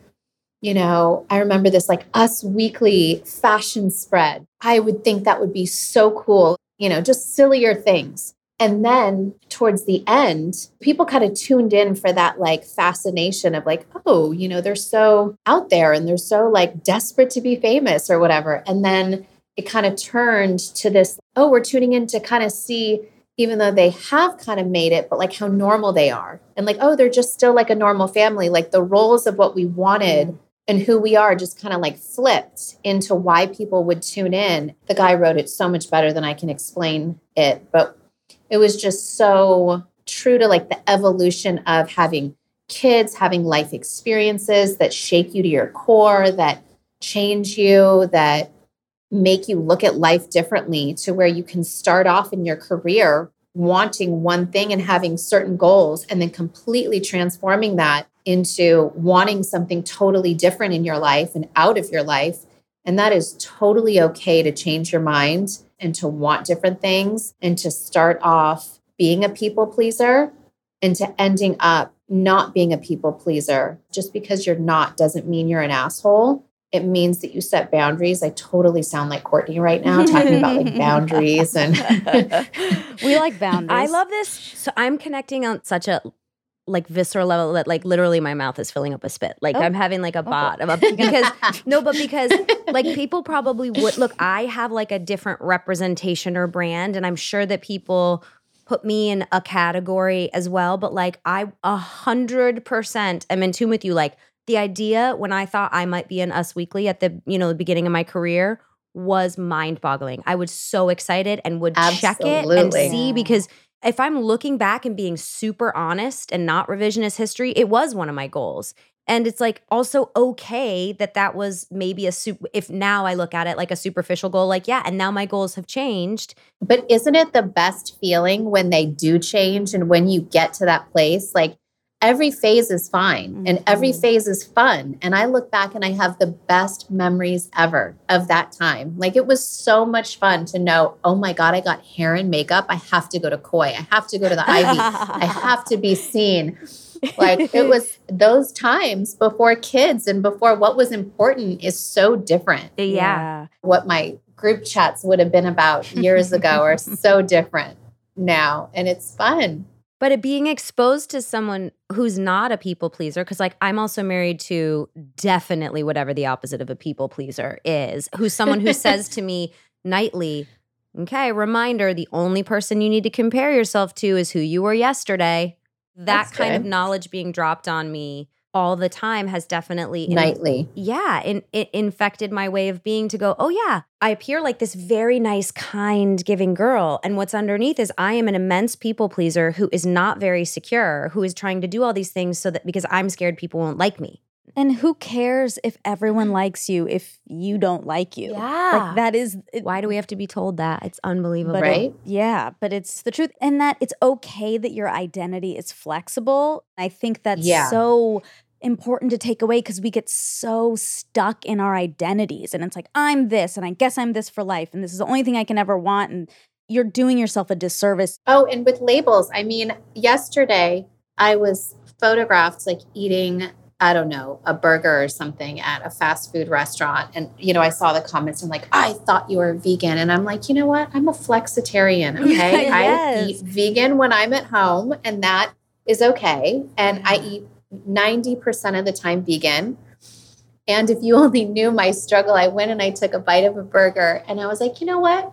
you know, I remember this like Us Weekly fashion spread. I would think that would be so cool, you know, just sillier things. And then towards the end, people kind of tuned in for that like fascination of like, oh, you know, they're so out there and they're so like desperate to be famous or whatever. And then it kind of turned to this, oh, we're tuning in to kind of see, even though they have kind of made it, but like how normal they are. And like, oh, they're just still like a normal family. Like the roles of what we wanted and who we are just kind of like flipped into why people would tune in. The guy wrote it so much better than I can explain it, but it was just so true to like the evolution of having kids, having life experiences that shake you to your core, that change you, that make you look at life differently to where you can start off in your career wanting one thing and having certain goals and then completely transforming that into wanting something totally different in your life and out of your life. And that is totally okay to change your mind and to want different things and to start off being a people pleaser and to ending up not being a people pleaser. Just because you're not doesn't mean you're an asshole. It means that you set boundaries. I totally sound like Kourtney right now, talking about like boundaries and we like boundaries. I love this. So I'm connecting on such a like visceral level that like literally my mouth is filling up with spit. Like Oh. I'm having like a cool. bot of a, because no, but because like people probably would look. I have like a different representation or brand, and I'm sure that people put me in a category as well. But like I a hundred percent am in tune with you. Like the idea when I thought I might be in Us Weekly at the you know the beginning of my career was mind boggling. I was so excited and would check it and see because if I'm looking back and being super honest and not revisionist history, it was one of my goals. And it's like also okay that that was maybe a super, if now I look at it like a superficial goal, like, yeah, and now my goals have changed. But isn't it the best feeling when they do change and when you get to that place? Like every phase is fine and every Mhm. phase is fun. And I look back and I have the best memories ever of that time. Like it was so much fun to know, oh my God, I got hair and makeup. I have to go to Koi. I have to go to the Ivy. I have to be seen. Like it was those times before kids and before what was important is so different. Yeah. What my group chats would have been about years ago are so different now. And it's fun. But it being exposed to someone who's not a people pleaser, because like I'm also married to definitely whatever the opposite of a people pleaser is, who's someone who says to me nightly, okay, reminder the only person you need to compare yourself to is who you were yesterday. That That's kind of knowledge being dropped on me all the time has definitely in- Nightly. yeah, in, it infected my way of being to go, oh, yeah, I appear like this very nice, kind, giving girl. And what's underneath is I am an immense people pleaser who is not very secure, who is trying to do all these things so that because I'm scared people won't like me. And who cares if everyone likes you if you don't like you? Like that is it, Why do we have to be told that? It's unbelievable. But it- Right? yeah, but it's the truth. And that it's okay that your identity is flexible. I think that's Yeah. so important to take away because we get so stuck in our identities. And it's like, I'm this, and I guess I'm this for life, and this is the only thing I can ever want. And you're doing yourself a disservice. Oh, and with labels, I mean, yesterday I was photographed like eating, I don't know, a burger or something at a fast food restaurant. And, you know, I saw the comments and like, I thought you were vegan. And I'm like, you know what? I'm a flexitarian. Okay. I eat vegan when I'm at home, and that is okay. And I eat 90% of the time vegan. And if you only knew my struggle, I went and I took a bite of a burger and I was like, you know what?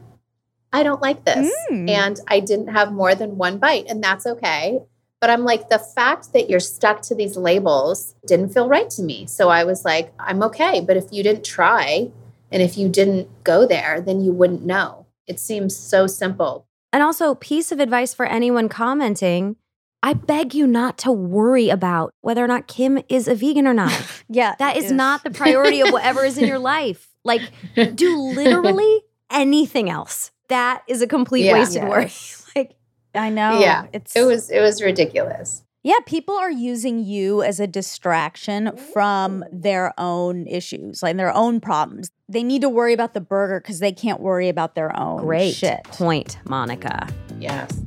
I don't like this. Mm. And I didn't have more than one bite, and that's okay. But I'm like, the fact that you're stuck to these labels didn't feel right to me. So I was like, I'm okay. But if you didn't try and if you didn't go there, then you wouldn't know. It seems so simple. And also, piece of advice for anyone commenting I beg you not to worry about whether or not Kim is a vegan or not. Yeah. That is not the priority of whatever is in your life. Like, do literally anything else. That is a complete Yeah. of worry. Like, I know. yeah. It's It was it was ridiculous. Yeah, people are using you as a distraction from their own issues, like their own problems. They need to worry about the burger because they can't worry about their own great shit. point, Monica. Yes.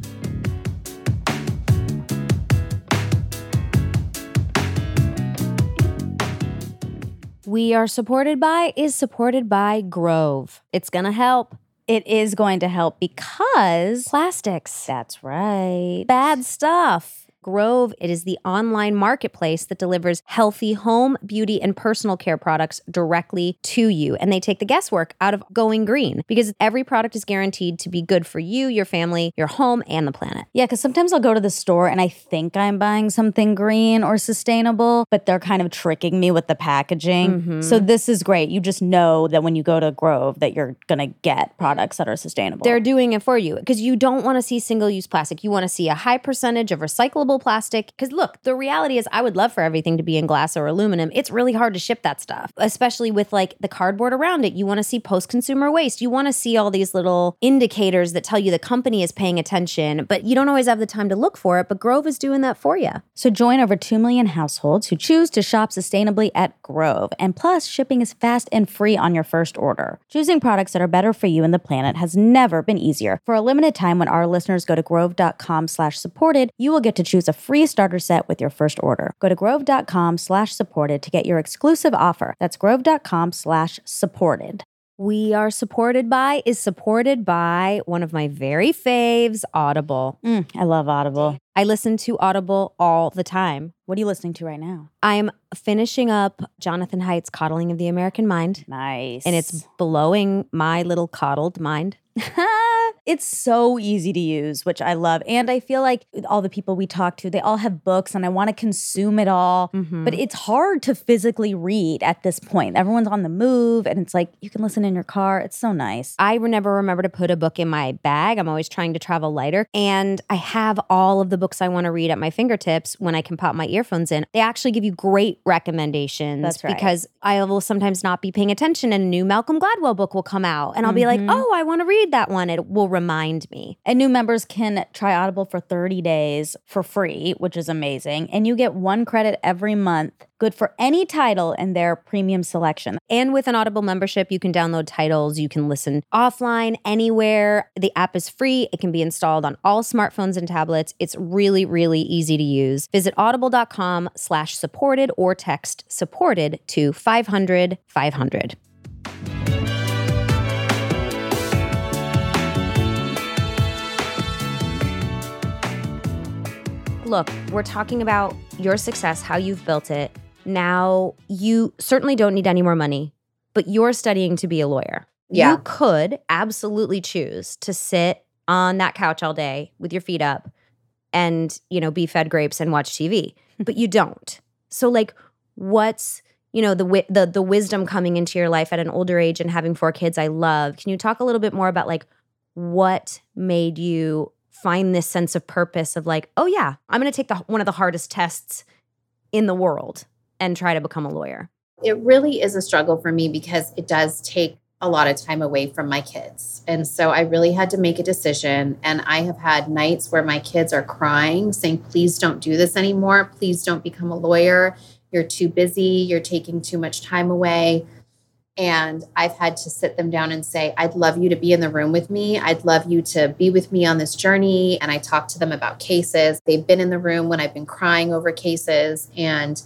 We are supported by is supported by Grove. It's going to help. It is going to help because Plastics. that's right. bad stuff. Grove, it is the online marketplace that delivers healthy home, beauty, and personal care products directly to you. And they take the guesswork out of going green because every product is guaranteed to be good for you, your family, your home, and the planet. Yeah, because sometimes I'll go to the store and I think I'm buying something green or sustainable, but they're kind of tricking me with the packaging. Mhm. So this is great. You just know that when you go to Grove that you're gonna get products that are sustainable. They're doing it for you because you don't want to see single use plastic. You want to see a high percentage of recyclable plastic. Because look, the reality is, I would love for everything to be in glass or aluminum. It's really hard to ship that stuff, especially with like the cardboard around it. You want to see post consumer waste. You want to see all these little indicators that tell you the company is paying attention, but you don't always have the time to look for it. But Grove is doing that for you. So join over 2 million households who choose to shop sustainably at Grove. And plus, shipping is fast and free on your first order. Choosing products that are better for you and the planet has never been easier. For a limited time when our listeners go to grove.com slash supported, you will get to choose a free starter set with your first order. Go to grove.com slash supported to get your exclusive offer. That's grove.com slash supported. We are supported by is supported by one of my very faves, Audible. Mm, I love Audible. I listen to Audible all the time. What are you listening to right now? I'm finishing up Jonathan Haidt's Coddling of the American Mind, Nice. and it's blowing my little coddled mind. It's so easy to use, which I love. And I feel like all the people we talk to, they all have books and I want to consume it all. Mhm. But it's hard to physically read at this point. Everyone's on the move and it's like you can listen in your car. It's so nice. I never remember to put a book in my bag. I'm always trying to travel lighter. And I have all of the books I want to read at my fingertips when I can pop my earphones in. They actually give you great recommendations That's right. because I will sometimes not be paying attention and a new Malcolm Gladwell book will come out. And I'll be like, Mhm. oh, I want to read that one. It will remind me. And new members can try Audible for 30 days for free, which is amazing. And you get one credit every month, good for any title in their premium selection. And with an Audible membership, you can download titles. You can listen offline anywhere. The app is free. It can be installed on all smartphones and tablets. It's really, really easy to use. Visit audible.com slash supported or text supported to 500 500. Look, we're talking about your success, how you've built it. Now, you certainly don't need any more money, but you're studying to be a lawyer. Yeah. You could absolutely choose to sit on that couch all day with your feet up and, you know, be fed grapes and watch TV, but you don't. So like what's, you know, the wi- the the wisdom coming into your life at an older age and having four kids I love. Can you talk a little bit more about like what made you find this sense of purpose of like, oh yeah, I'm going to take the one of the hardest tests in the world and try to become a lawyer. it really is a struggle for me because it does take a lot of time away from my kids. And so I really had to make a decision. And I have had nights where my kids are crying, saying, please don't do this anymore. Please don't become a lawyer. You're too busy. You're taking too much time away. And I've had to sit them down and say, I'd love you to be in the room with me. I'd love you to be with me on this journey. And I talk to them about cases. They've been in the room when I've been crying over cases. And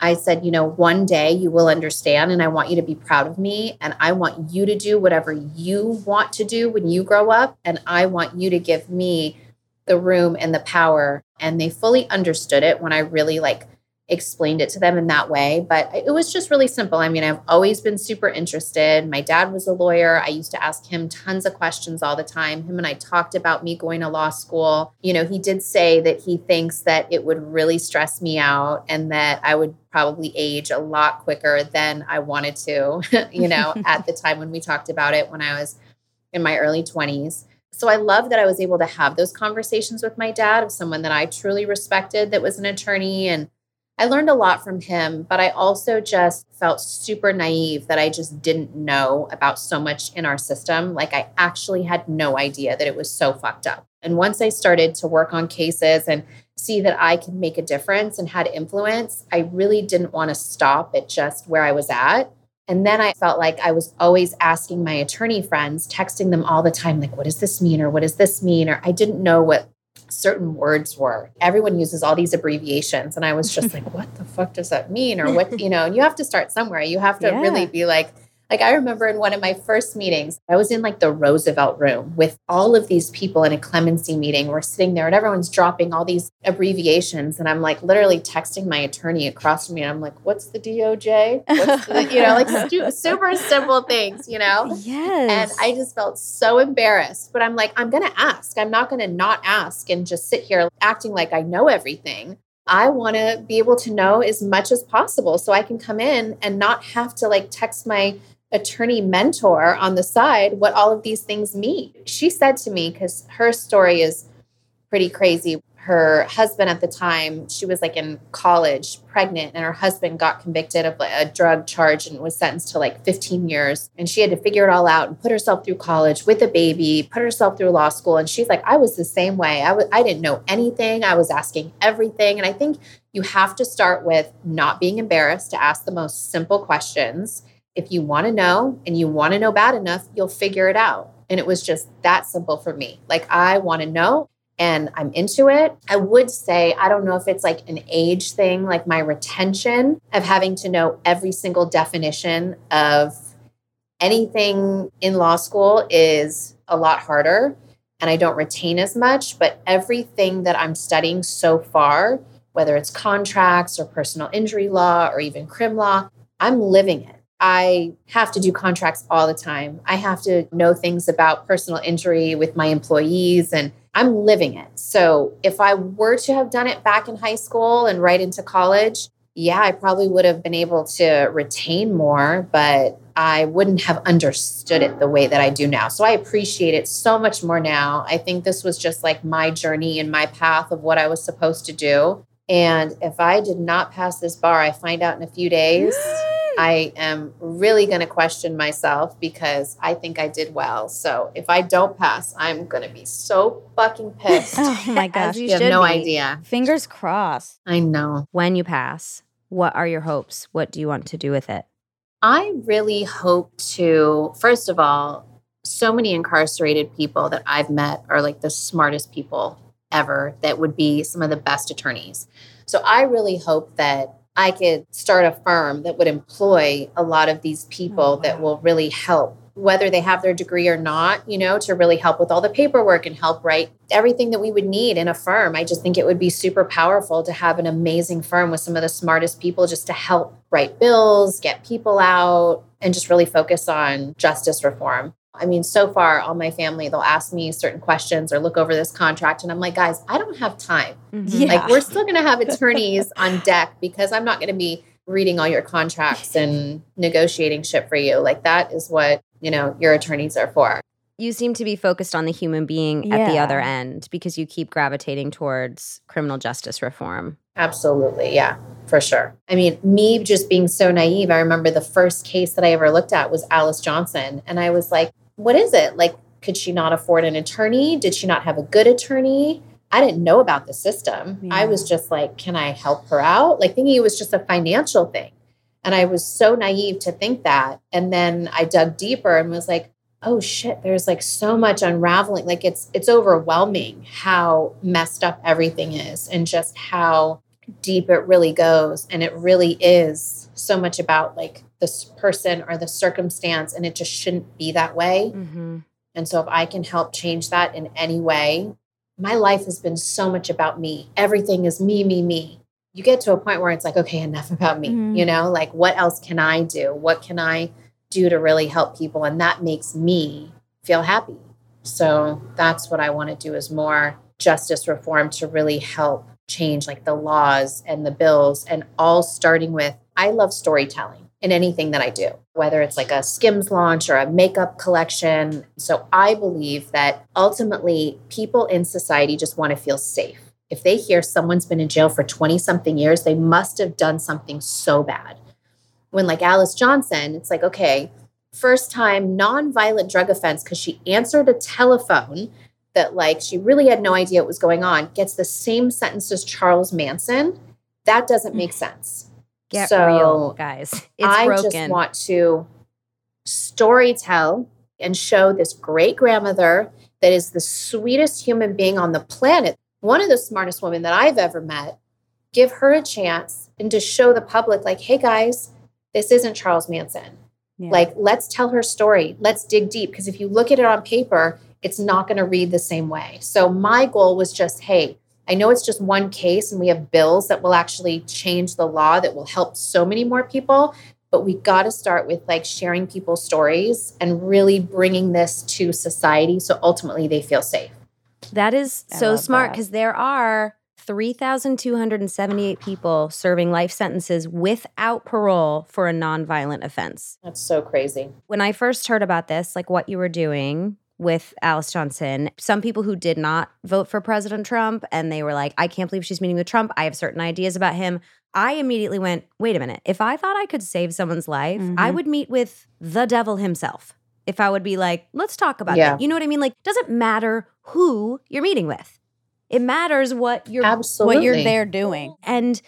I said, you know, one day you will understand, and I want you to be proud of me. And I want you to do whatever you want to do when you grow up. And I want you to give me the room and the power. And they fully understood it when I really like explained it to them in that way. But it was just really simple. I mean, I've always been super interested. My dad was a lawyer. I used to ask him tons of questions all the time. Him and I talked about me going to law school. You know, he did say that he thinks that it would really stress me out and that I would probably age a lot quicker than I wanted to, you know, at the time when we talked about it when I was in my early 20s. So I love that I was able to have those conversations with my dad of someone that I truly respected that was an attorney and I learned a lot from him, but I also just felt super naive that I just didn't know about so much in our system. Like I actually had no idea that it was so fucked up. And once I started to work on cases and see that I could make a difference and had influence, I really didn't want to stop at just where I was at. And then I felt like I was always asking my attorney friends, texting them all the time, like, what does this mean? Or what does this mean? Or I didn't know what certain words were. Everyone uses all these abbreviations. And I was just like, what the fuck does that mean? Or what, you know, and you have to start somewhere. You have to Yeah. really be like, like I remember in one of my first meetings, I was in like the Roosevelt room with all of these people in a clemency meeting. We're sitting there and everyone's dropping all these abbreviations. And I'm like literally texting my attorney across from me. And I'm like, what's the DOJ? What's the, you know, like stu- super simple things, you know? Yes. And I just felt so embarrassed. But I'm like, I'm going to ask. I'm not going to not ask and just sit here acting like I know everything. I want to be able to know as much as possible so I can come in and not have to like text my attorney mentor on the side what all of these things mean. She said to me, because her story is pretty crazy. Her husband at the time, she was like in college, pregnant, and her husband got convicted of a drug charge and was sentenced to like 15 years. And she had to figure it all out and put herself through college with a baby, put herself through law school. And she's like, I was the same way. I I didn't know anything. I was asking everything. And I think you have to start with not being embarrassed to ask the most simple questions. If you want to know and you want to know bad enough, you'll figure it out. And it was just that simple for me. Like I want to know and I'm into it. I would say, I don't know if it's like an age thing, like my retention of having to know every single definition of anything in law school is a lot harder and I don't retain as much. But everything that I'm studying so far, whether it's contracts or personal injury law or even crim law, I'm living it. I have to do contracts all the time. I have to know things about personal injury with my employees and I'm living it. So if I were to have done it back in high school and right into college, yeah, I probably would have been able to retain more, but I wouldn't have understood it the way that I do now. So I appreciate it so much more now. I think this was just like my journey and my path of what I was supposed to do. And if I did not pass this bar, I find out in a few days. I am really going to question myself because I think I did well. So if I don't pass, I'm going to be so fucking pissed. Oh my gosh. you you have no be. idea. Fingers crossed. I know. When you pass, what are your hopes? What do you want to do with it? I really hope to, first of all, so many incarcerated people that I've met are like the smartest people ever that would be some of the best attorneys. So I really hope that I could start a firm that would employ a lot of these people Oh, that mm-hmm. will really help, whether they have their degree or not, you know, to really help with all the paperwork and help write everything that we would need in a firm. I just think it would be super powerful to have an amazing firm with some of the smartest people just to help write bills, get people out, and just really focus on justice reform. I mean, so far, all my family, they'll ask me certain questions or look over this contract. And I'm like, guys, I don't have time. Mm-hmm. Yeah. Like, we're still going to have attorneys on deck because I'm not going to be reading all your contracts and negotiating shit for you. Like, that is what, you know, your attorneys are for. You seem to be focused on the human being at the other end because you keep gravitating towards criminal justice reform. Absolutely. Yeah, for sure. I mean, me just being so naive, I remember the first case that I ever looked at was Alice Johnson. And I was like, what is it? Like, could she not afford an attorney? Did she not have a good attorney? I didn't know about the system. I was just like, can I help her out? Like, thinking it was just a financial thing. And I was so naive to think that. And then I dug deeper and was like, oh shit, there's like so much unraveling. Like it's it's overwhelming how messed up everything is and just how deep it really goes. And it really is so much about like this person or the circumstance. And it just shouldn't be that way. Mm-hmm. And so if I can help change that in any way, my life has been so much about me. Everything is me, me, me. You get to a point where it's like, okay, enough about me. Mhm. You know, like what else can I do? What can I do to really help people? And that makes me feel happy. So that's what I want to do is more justice reform to really help change like the laws and the bills and all starting with I love storytelling in anything that I do, whether it's like a Skims launch or a makeup collection. So I believe that ultimately people in society just want to feel safe. If they hear someone's been in jail for 20 something years, they must have done something so bad. When like Alice Johnson, it's like, okay, first time nonviolent drug offense because she answered a telephone that like she really had no idea what was going on, gets the same sentence as Charles Manson. That doesn't make mm. sense. Get So, real, guys. It's I broken. just want to story tell and show this great grandmother that is the sweetest human being on the planet, one of the smartest women that I've ever met. Give her a chance and to show the public, like, hey guys, this isn't Charles Manson. Yeah. Like, let's tell her story. Let's dig deep. Because if you look at it on paper, it's not going to read the same way. So, my goal was just hey, I know it's just one case and we have bills that will actually change the law that will help so many more people. But we got to start with like sharing people's stories and really bringing this to society so ultimately they feel safe. That is I so smart because there are 3,278 people serving life sentences without parole for a nonviolent offense. That's so crazy. When I first heard about this, like what you were doing with Alice Johnson, some people who did not vote for President Trump and they were like, I can't believe she's meeting with Trump. I have certain ideas about him. I immediately went, wait a minute. If I thought I could save someone's life, I Mhm. would meet with the devil himself. If I would be like, let's talk about Yeah. that. You know what I mean? Like, doesn't matter who you're meeting with. It matters what you're Absolutely. what you're there doing. and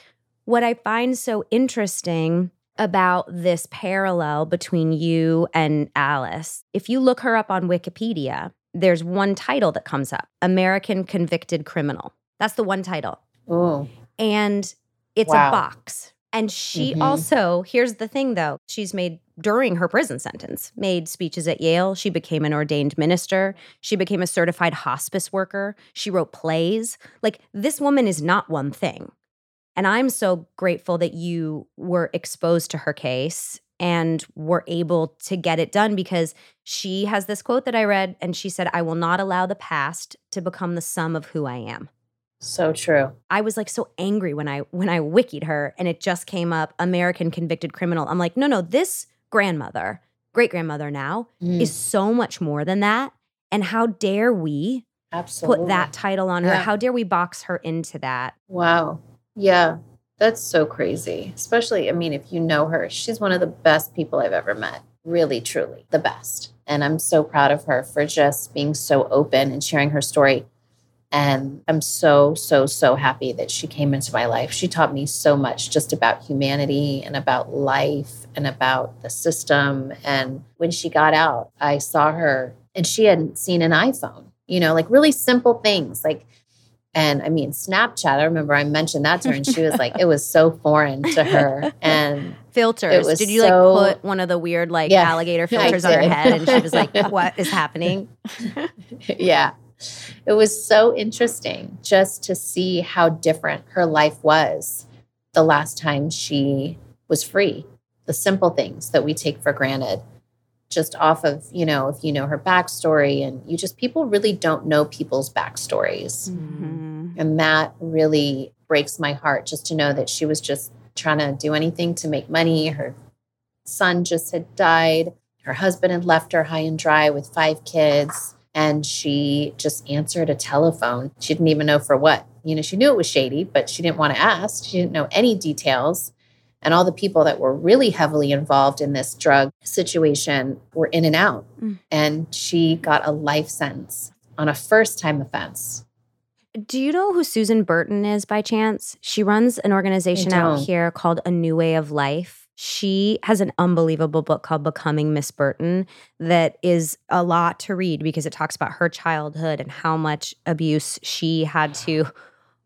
what I find so interesting about this parallel between you and Alice, if you look her up on Wikipedia, there's one title that comes up American Convicted Criminal. That's the one title. Ooh. And it's Wow. a box. And she Mhm. also, here's the thing though, she's made during her prison sentence, made speeches at Yale. She became an ordained minister. She became a certified hospice worker. She wrote plays. Like this woman is not one thing. And I'm so grateful that you were exposed to her case and were able to get it done because she has this quote that I read and she said, I will not allow the past to become the sum of who I am. So true. I was like so angry when I when I wikied her and it just came up American convicted criminal. I'm like, no, no, this grandmother, great grandmother now, Mm, is so much more than that. And how dare we absolutely. put that title on her? Yeah. How dare we box her into that? Wow. Yeah. That's so crazy. Especially, I mean, if you know her, she's one of the best people I've ever met. Really, truly, the best. And I'm so proud of her for just being so open and sharing her story. And I'm so, so, so happy that she came into my life. She taught me so much just about humanity and about life and about the system. And when she got out, I saw her and she hadn't seen an iPhone, you know, like really simple things like and I mean, Snapchat, I remember I mentioned that to her and she was like, it was so foreign to her. And Filters. Did you so- like put one of the weird like Yeah, alligator filters on her head and she was like, what is happening? yeah, it was so interesting just to see how different her life was the last time she was free. The simple things that we take for granted, just off of, you know, if you know her backstory and you just, people really don't know people's backstories. Mm-hmm. And that really breaks my heart just to know that she was just trying to do anything to make money. Her son just had died. Her husband had left her high and dry with five kids. And she just answered a telephone. She didn't even know for what. You know, she knew it was shady, but she didn't want to ask. She didn't know any details. And all the people that were really heavily involved in this drug situation were in and out. Mm. And she got a life sentence on a first time offense. Do you know who Susan Burton is by chance? She runs an organization out here called A New Way of Life. She has an unbelievable book called Becoming Miss Burton that is a lot to read because it talks about her childhood and how much abuse she had to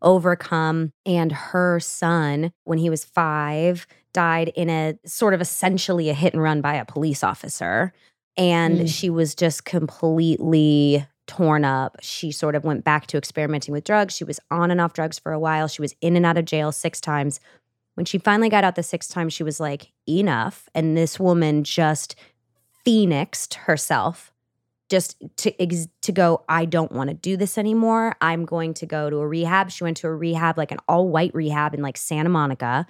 overcome. And her son, when he was five, died in a sort of essentially a hit and run by a police officer. And Mm. she was just completely torn up. She sort of went back to experimenting with drugs. She was on and off drugs for a while. She was in and out of jail six times. When she finally got out the sixth time, she was like, enough. And this woman just phoenixed herself just to ex- to go i don't want to do this anymore. I'm going to go to a rehab. She went to a rehab like an all white rehab in like santa monica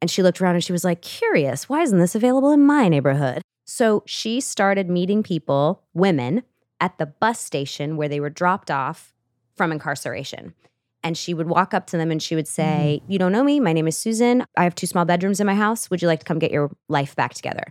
and she looked around and she was like curious why isn't this available in my neighborhood? So she started meeting people women at the bus station where they were dropped off from incarceration. And she would walk up to them and she would say mm. you don't know me. My name is susan. I have two small bedrooms in my house. Would you like to come get your life back together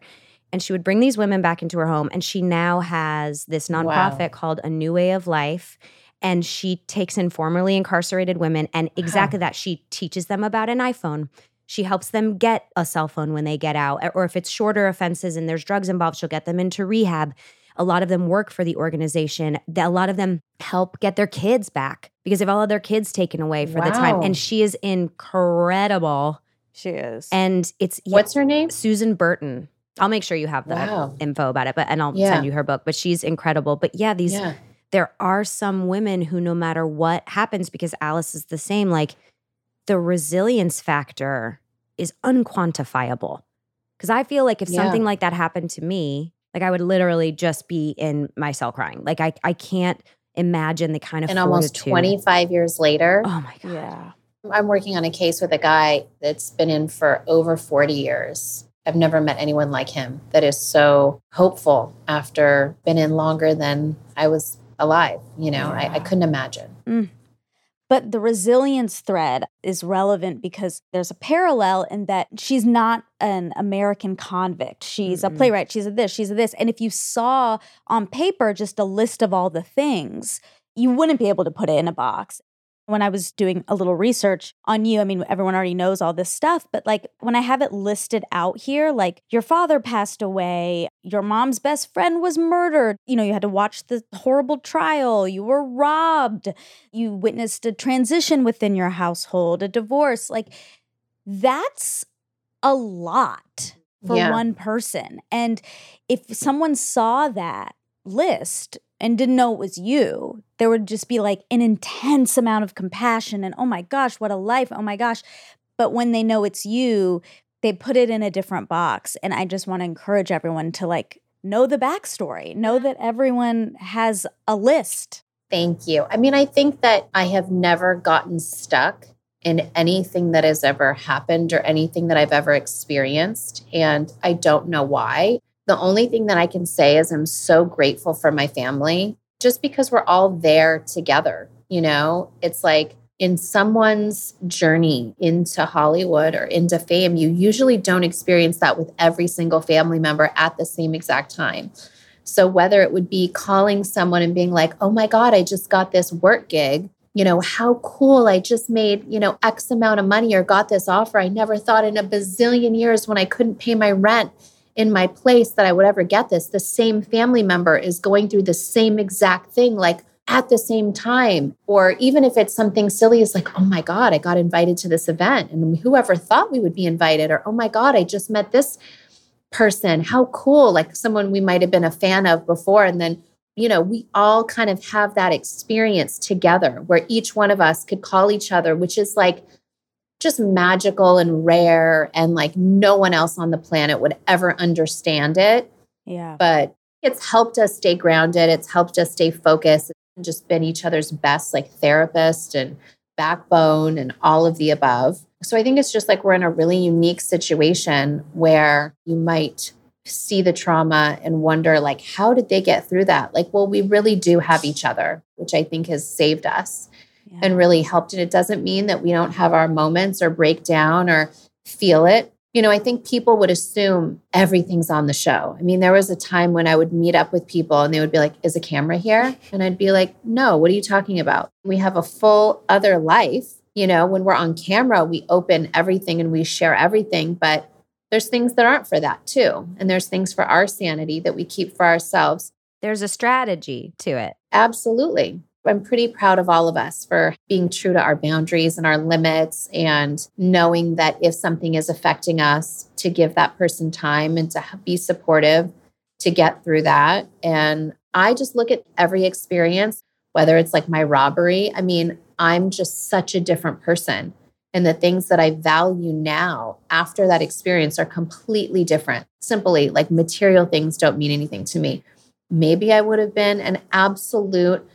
and she would bring these women back into her home and she now has this Wow. nonprofit called a new way of life and she takes in formerly incarcerated women and exactly that she teaches them about an iphone she helps them get a cell phone when they get out or if it's shorter offenses and there's drugs involved she'll get them into rehab a lot of them work for the organization a lot of them help get their kids back because they've all had their kids taken away for the time and she is incredible She is. and it's What's her name? Susan Burton. I'll make sure you have the Wow. info about it, but and I'll Yeah. send you her book. But she's incredible. But yeah, these Yeah. there are some women who, no matter what happens, because Alice is the same, like the resilience factor is unquantifiable. Because I feel like if Yeah. something like that happened to me, like I would literally just be in my cell crying. Like I, I can't imagine the kind of And almost 25 years later, Oh my god. yeah. I'm working on a case with a guy that's been in for over 40 years. I've never met anyone like him that is so hopeful after been in longer than I was alive. You know, I, I couldn't imagine. Mm. But the resilience thread is relevant because there's a parallel in that she's not an American convict. She's a Mm-mm. playwright. She's a this, she's a this. And if you saw on paper just a list of all the things, you wouldn't be able to put it in a box. When I was doing a little research on you, I mean, everyone already knows all this stuff, but like when I have it listed out here, like your father passed away, your mom's best friend was murdered, you know, you had to watch the horrible trial, you were robbed, you witnessed a transition within your household, a divorce. Like that's a lot for Yeah. one person. And if someone saw that list and didn't know it was you, there would just be like an intense amount of compassion and oh my gosh, what a life. Oh my gosh. But when they know it's you, they put it in a different box. And I just want to encourage everyone to like know the backstory, know that everyone has a list. Thank you. I mean, I think that I have never gotten stuck in anything that has ever happened or anything that I've ever experienced. And I don't know why. The only thing that I can say is I'm so grateful for my family just because we're all there together. You know, it's like in someone's journey into Hollywood or into fame, you usually don't experience that with every single family member at the same exact time. So, whether it would be calling someone and being like, oh my God, I just got this work gig, you know, how cool, I just made, you know, X amount of money or got this offer. I never thought in a bazillion years when I couldn't pay my rent in my place that I would ever get this. The same family member is going through the same exact thing, like at the same time. Or even if it's something silly, it's like, oh my God, I got invited to this event. And whoever thought we would be invited, or oh my God, I just met this person. How cool. Like someone we might have been a fan of before. And then, you know, we all kind of have that experience together where each one of us could call each other, which is like, just magical and rare and like no one else on the planet would ever understand it. Yeah. But it's helped us stay grounded. It's helped us stay focused and just been each other's best like therapist and backbone and all of the above. So I think it's just like we're in a really unique situation where you might see the trauma and wonder like how did they get through that? Like well we really do have each other, which I think has saved us yeah. and really helped. And it doesn't mean that we don't have our moments or break down or feel it. You know, I think people would assume everything's on the show. I mean, there was a time when I would meet up with people and they would be like, Is a camera here? And I'd be like, No, what are you talking about? We have a full other life. You know, when we're on camera, we open everything and we share everything. But there's things that aren't for that too. And there's things for our sanity that we keep for ourselves. There's a strategy to it. Absolutely. I'm pretty proud of all of us for being true to our boundaries and our limits and knowing that if something is affecting us, to give that person time and to be supportive to get through that. And I just look at every experience, whether it's like my robbery. I mean, I'm just such a different person. And the things that I value now after that experience are completely different. Simply like material things don't mean anything to me. Maybe I would have been an absolute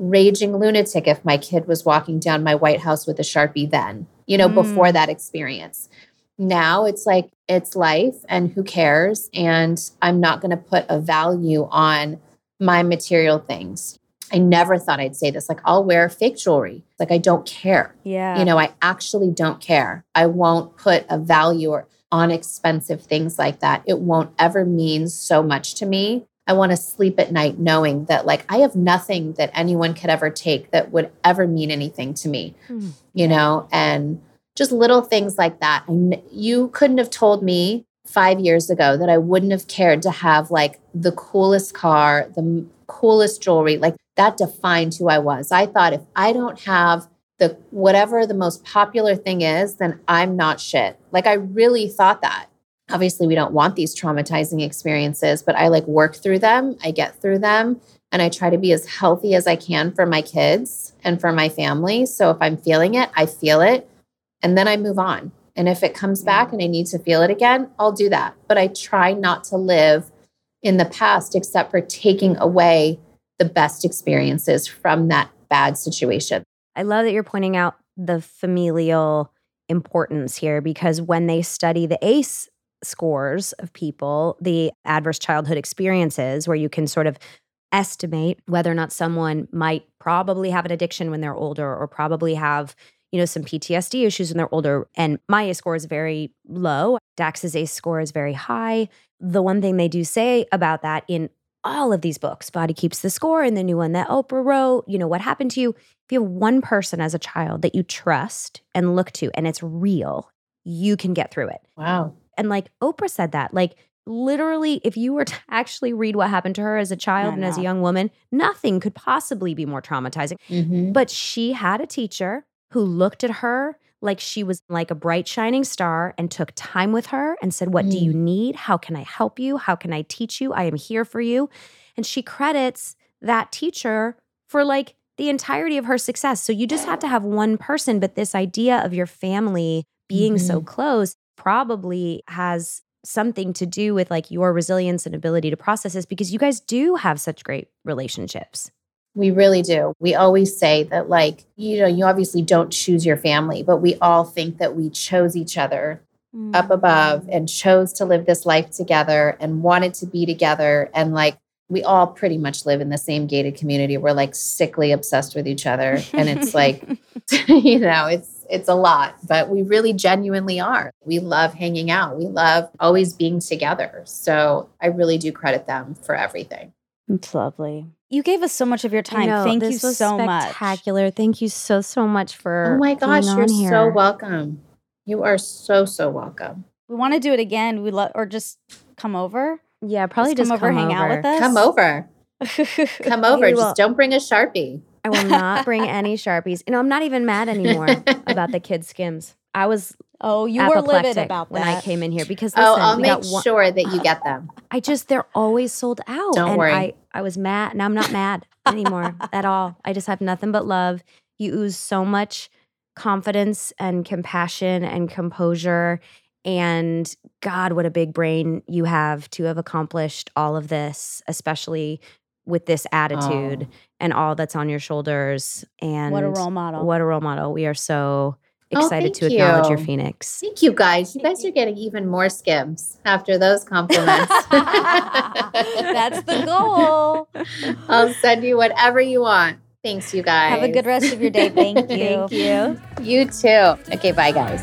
raging lunatic if my kid was walking down my White House with a Sharpie then, you know, mm. before that experience. Now it's like, it's life and who cares? And I'm not going to put a value on my material things. I never thought I'd say this. Like, I'll wear fake jewelry. Like, I don't care. Yeah. You know, I actually don't care. I won't put a value on expensive things like that. It won't ever mean so much to me I want to sleep at night knowing that like I have nothing that anyone could ever take that would ever mean anything to me, mm. you know, and just little things like that. And you couldn't have told me five years ago that I wouldn't have cared to have like the coolest car, the coolest jewelry, like that defined who I was. I thought if I don't have the whatever the most popular thing is, then I'm not shit. Like I really thought that obviously we don't want these traumatizing experiences but i like work through them i get through them and i try to be as healthy as i can for my kids and for my family. So if i'm feeling it i feel it and then i move on. And if it comes back and i need to feel it again i'll do that. But i try not to live in the past except for taking away the best experiences from that bad situation. I love that you're pointing out the familial importance here because when they study the ACE scores of people, the adverse childhood experiences, where you can sort of estimate whether or not someone might probably have an addiction when they're older or probably have you know some PTSD issues when they're older. And ACE score is very low. Dax's ACE score is very high. The one thing they do say about that in all of these books body keeps the score and the new one that Oprah wrote you know what happened to you if you have one person as a child that you trust and look to and it's real you can get through it. Wow and like Oprah said that, like literally, if you were to actually read what happened to her as a child and as a young woman, nothing could possibly be more traumatizing. Mm-hmm. But she had a teacher who looked at her like she was like a bright shining star and took time with her and said, What mm. do you need? How can I help you? How can I teach you? I am here for you. And she credits that teacher for like the entirety of her success. So you just have to have one person, but this idea of your family being mm-hmm. so close probably has something to do with like your resilience and ability to process this because you guys do have such great relationships. We really do. We always say that, like, you know, you obviously don't choose your family, but we all think that we chose each other up above mm-hmm. and chose to live this life together and wanted to be together. And like, we all pretty much live in the same gated community. We're like sickly obsessed with each other. And it's like, you know, it's, it's a lot, but we really genuinely are. We love hanging out. We love always being together. So I really do credit them for everything. It's lovely. You gave us so much of your time. know, Thank you this was so much. spectacular. Thank you so so much for Oh my gosh, being you're on so welcome. You are so, so welcome. We want to do it again. We love or just come over. Yeah, probably Just just, come over, hang out with us. Come over. Come over. Maybe Just we'll- don't bring a Sharpie. I will not bring any sharpies. You know, I'm not even mad anymore about the kids skims. I was oh, you were livid about that when I came in here because oh, listen, oh, I'll make one, sure that you get them. I just they're always sold out. Don't and worry. I I was mad. Now I'm not mad anymore at all. I just have nothing but love. You ooze so much confidence and compassion and composure. And God, what a big brain you have to have accomplished all of this, especially with this attitude Oh. and all that's on your shoulders. And what a role model. What a role model. We are so Oh, excited to thank acknowledge your you. Phoenix. Thank you guys. You guys are getting even more skims after those compliments. That's the goal. I'll send you whatever you want. Thanks, you guys. Have a good rest of your day. Thank you. Thank you. You too. Okay, bye, guys.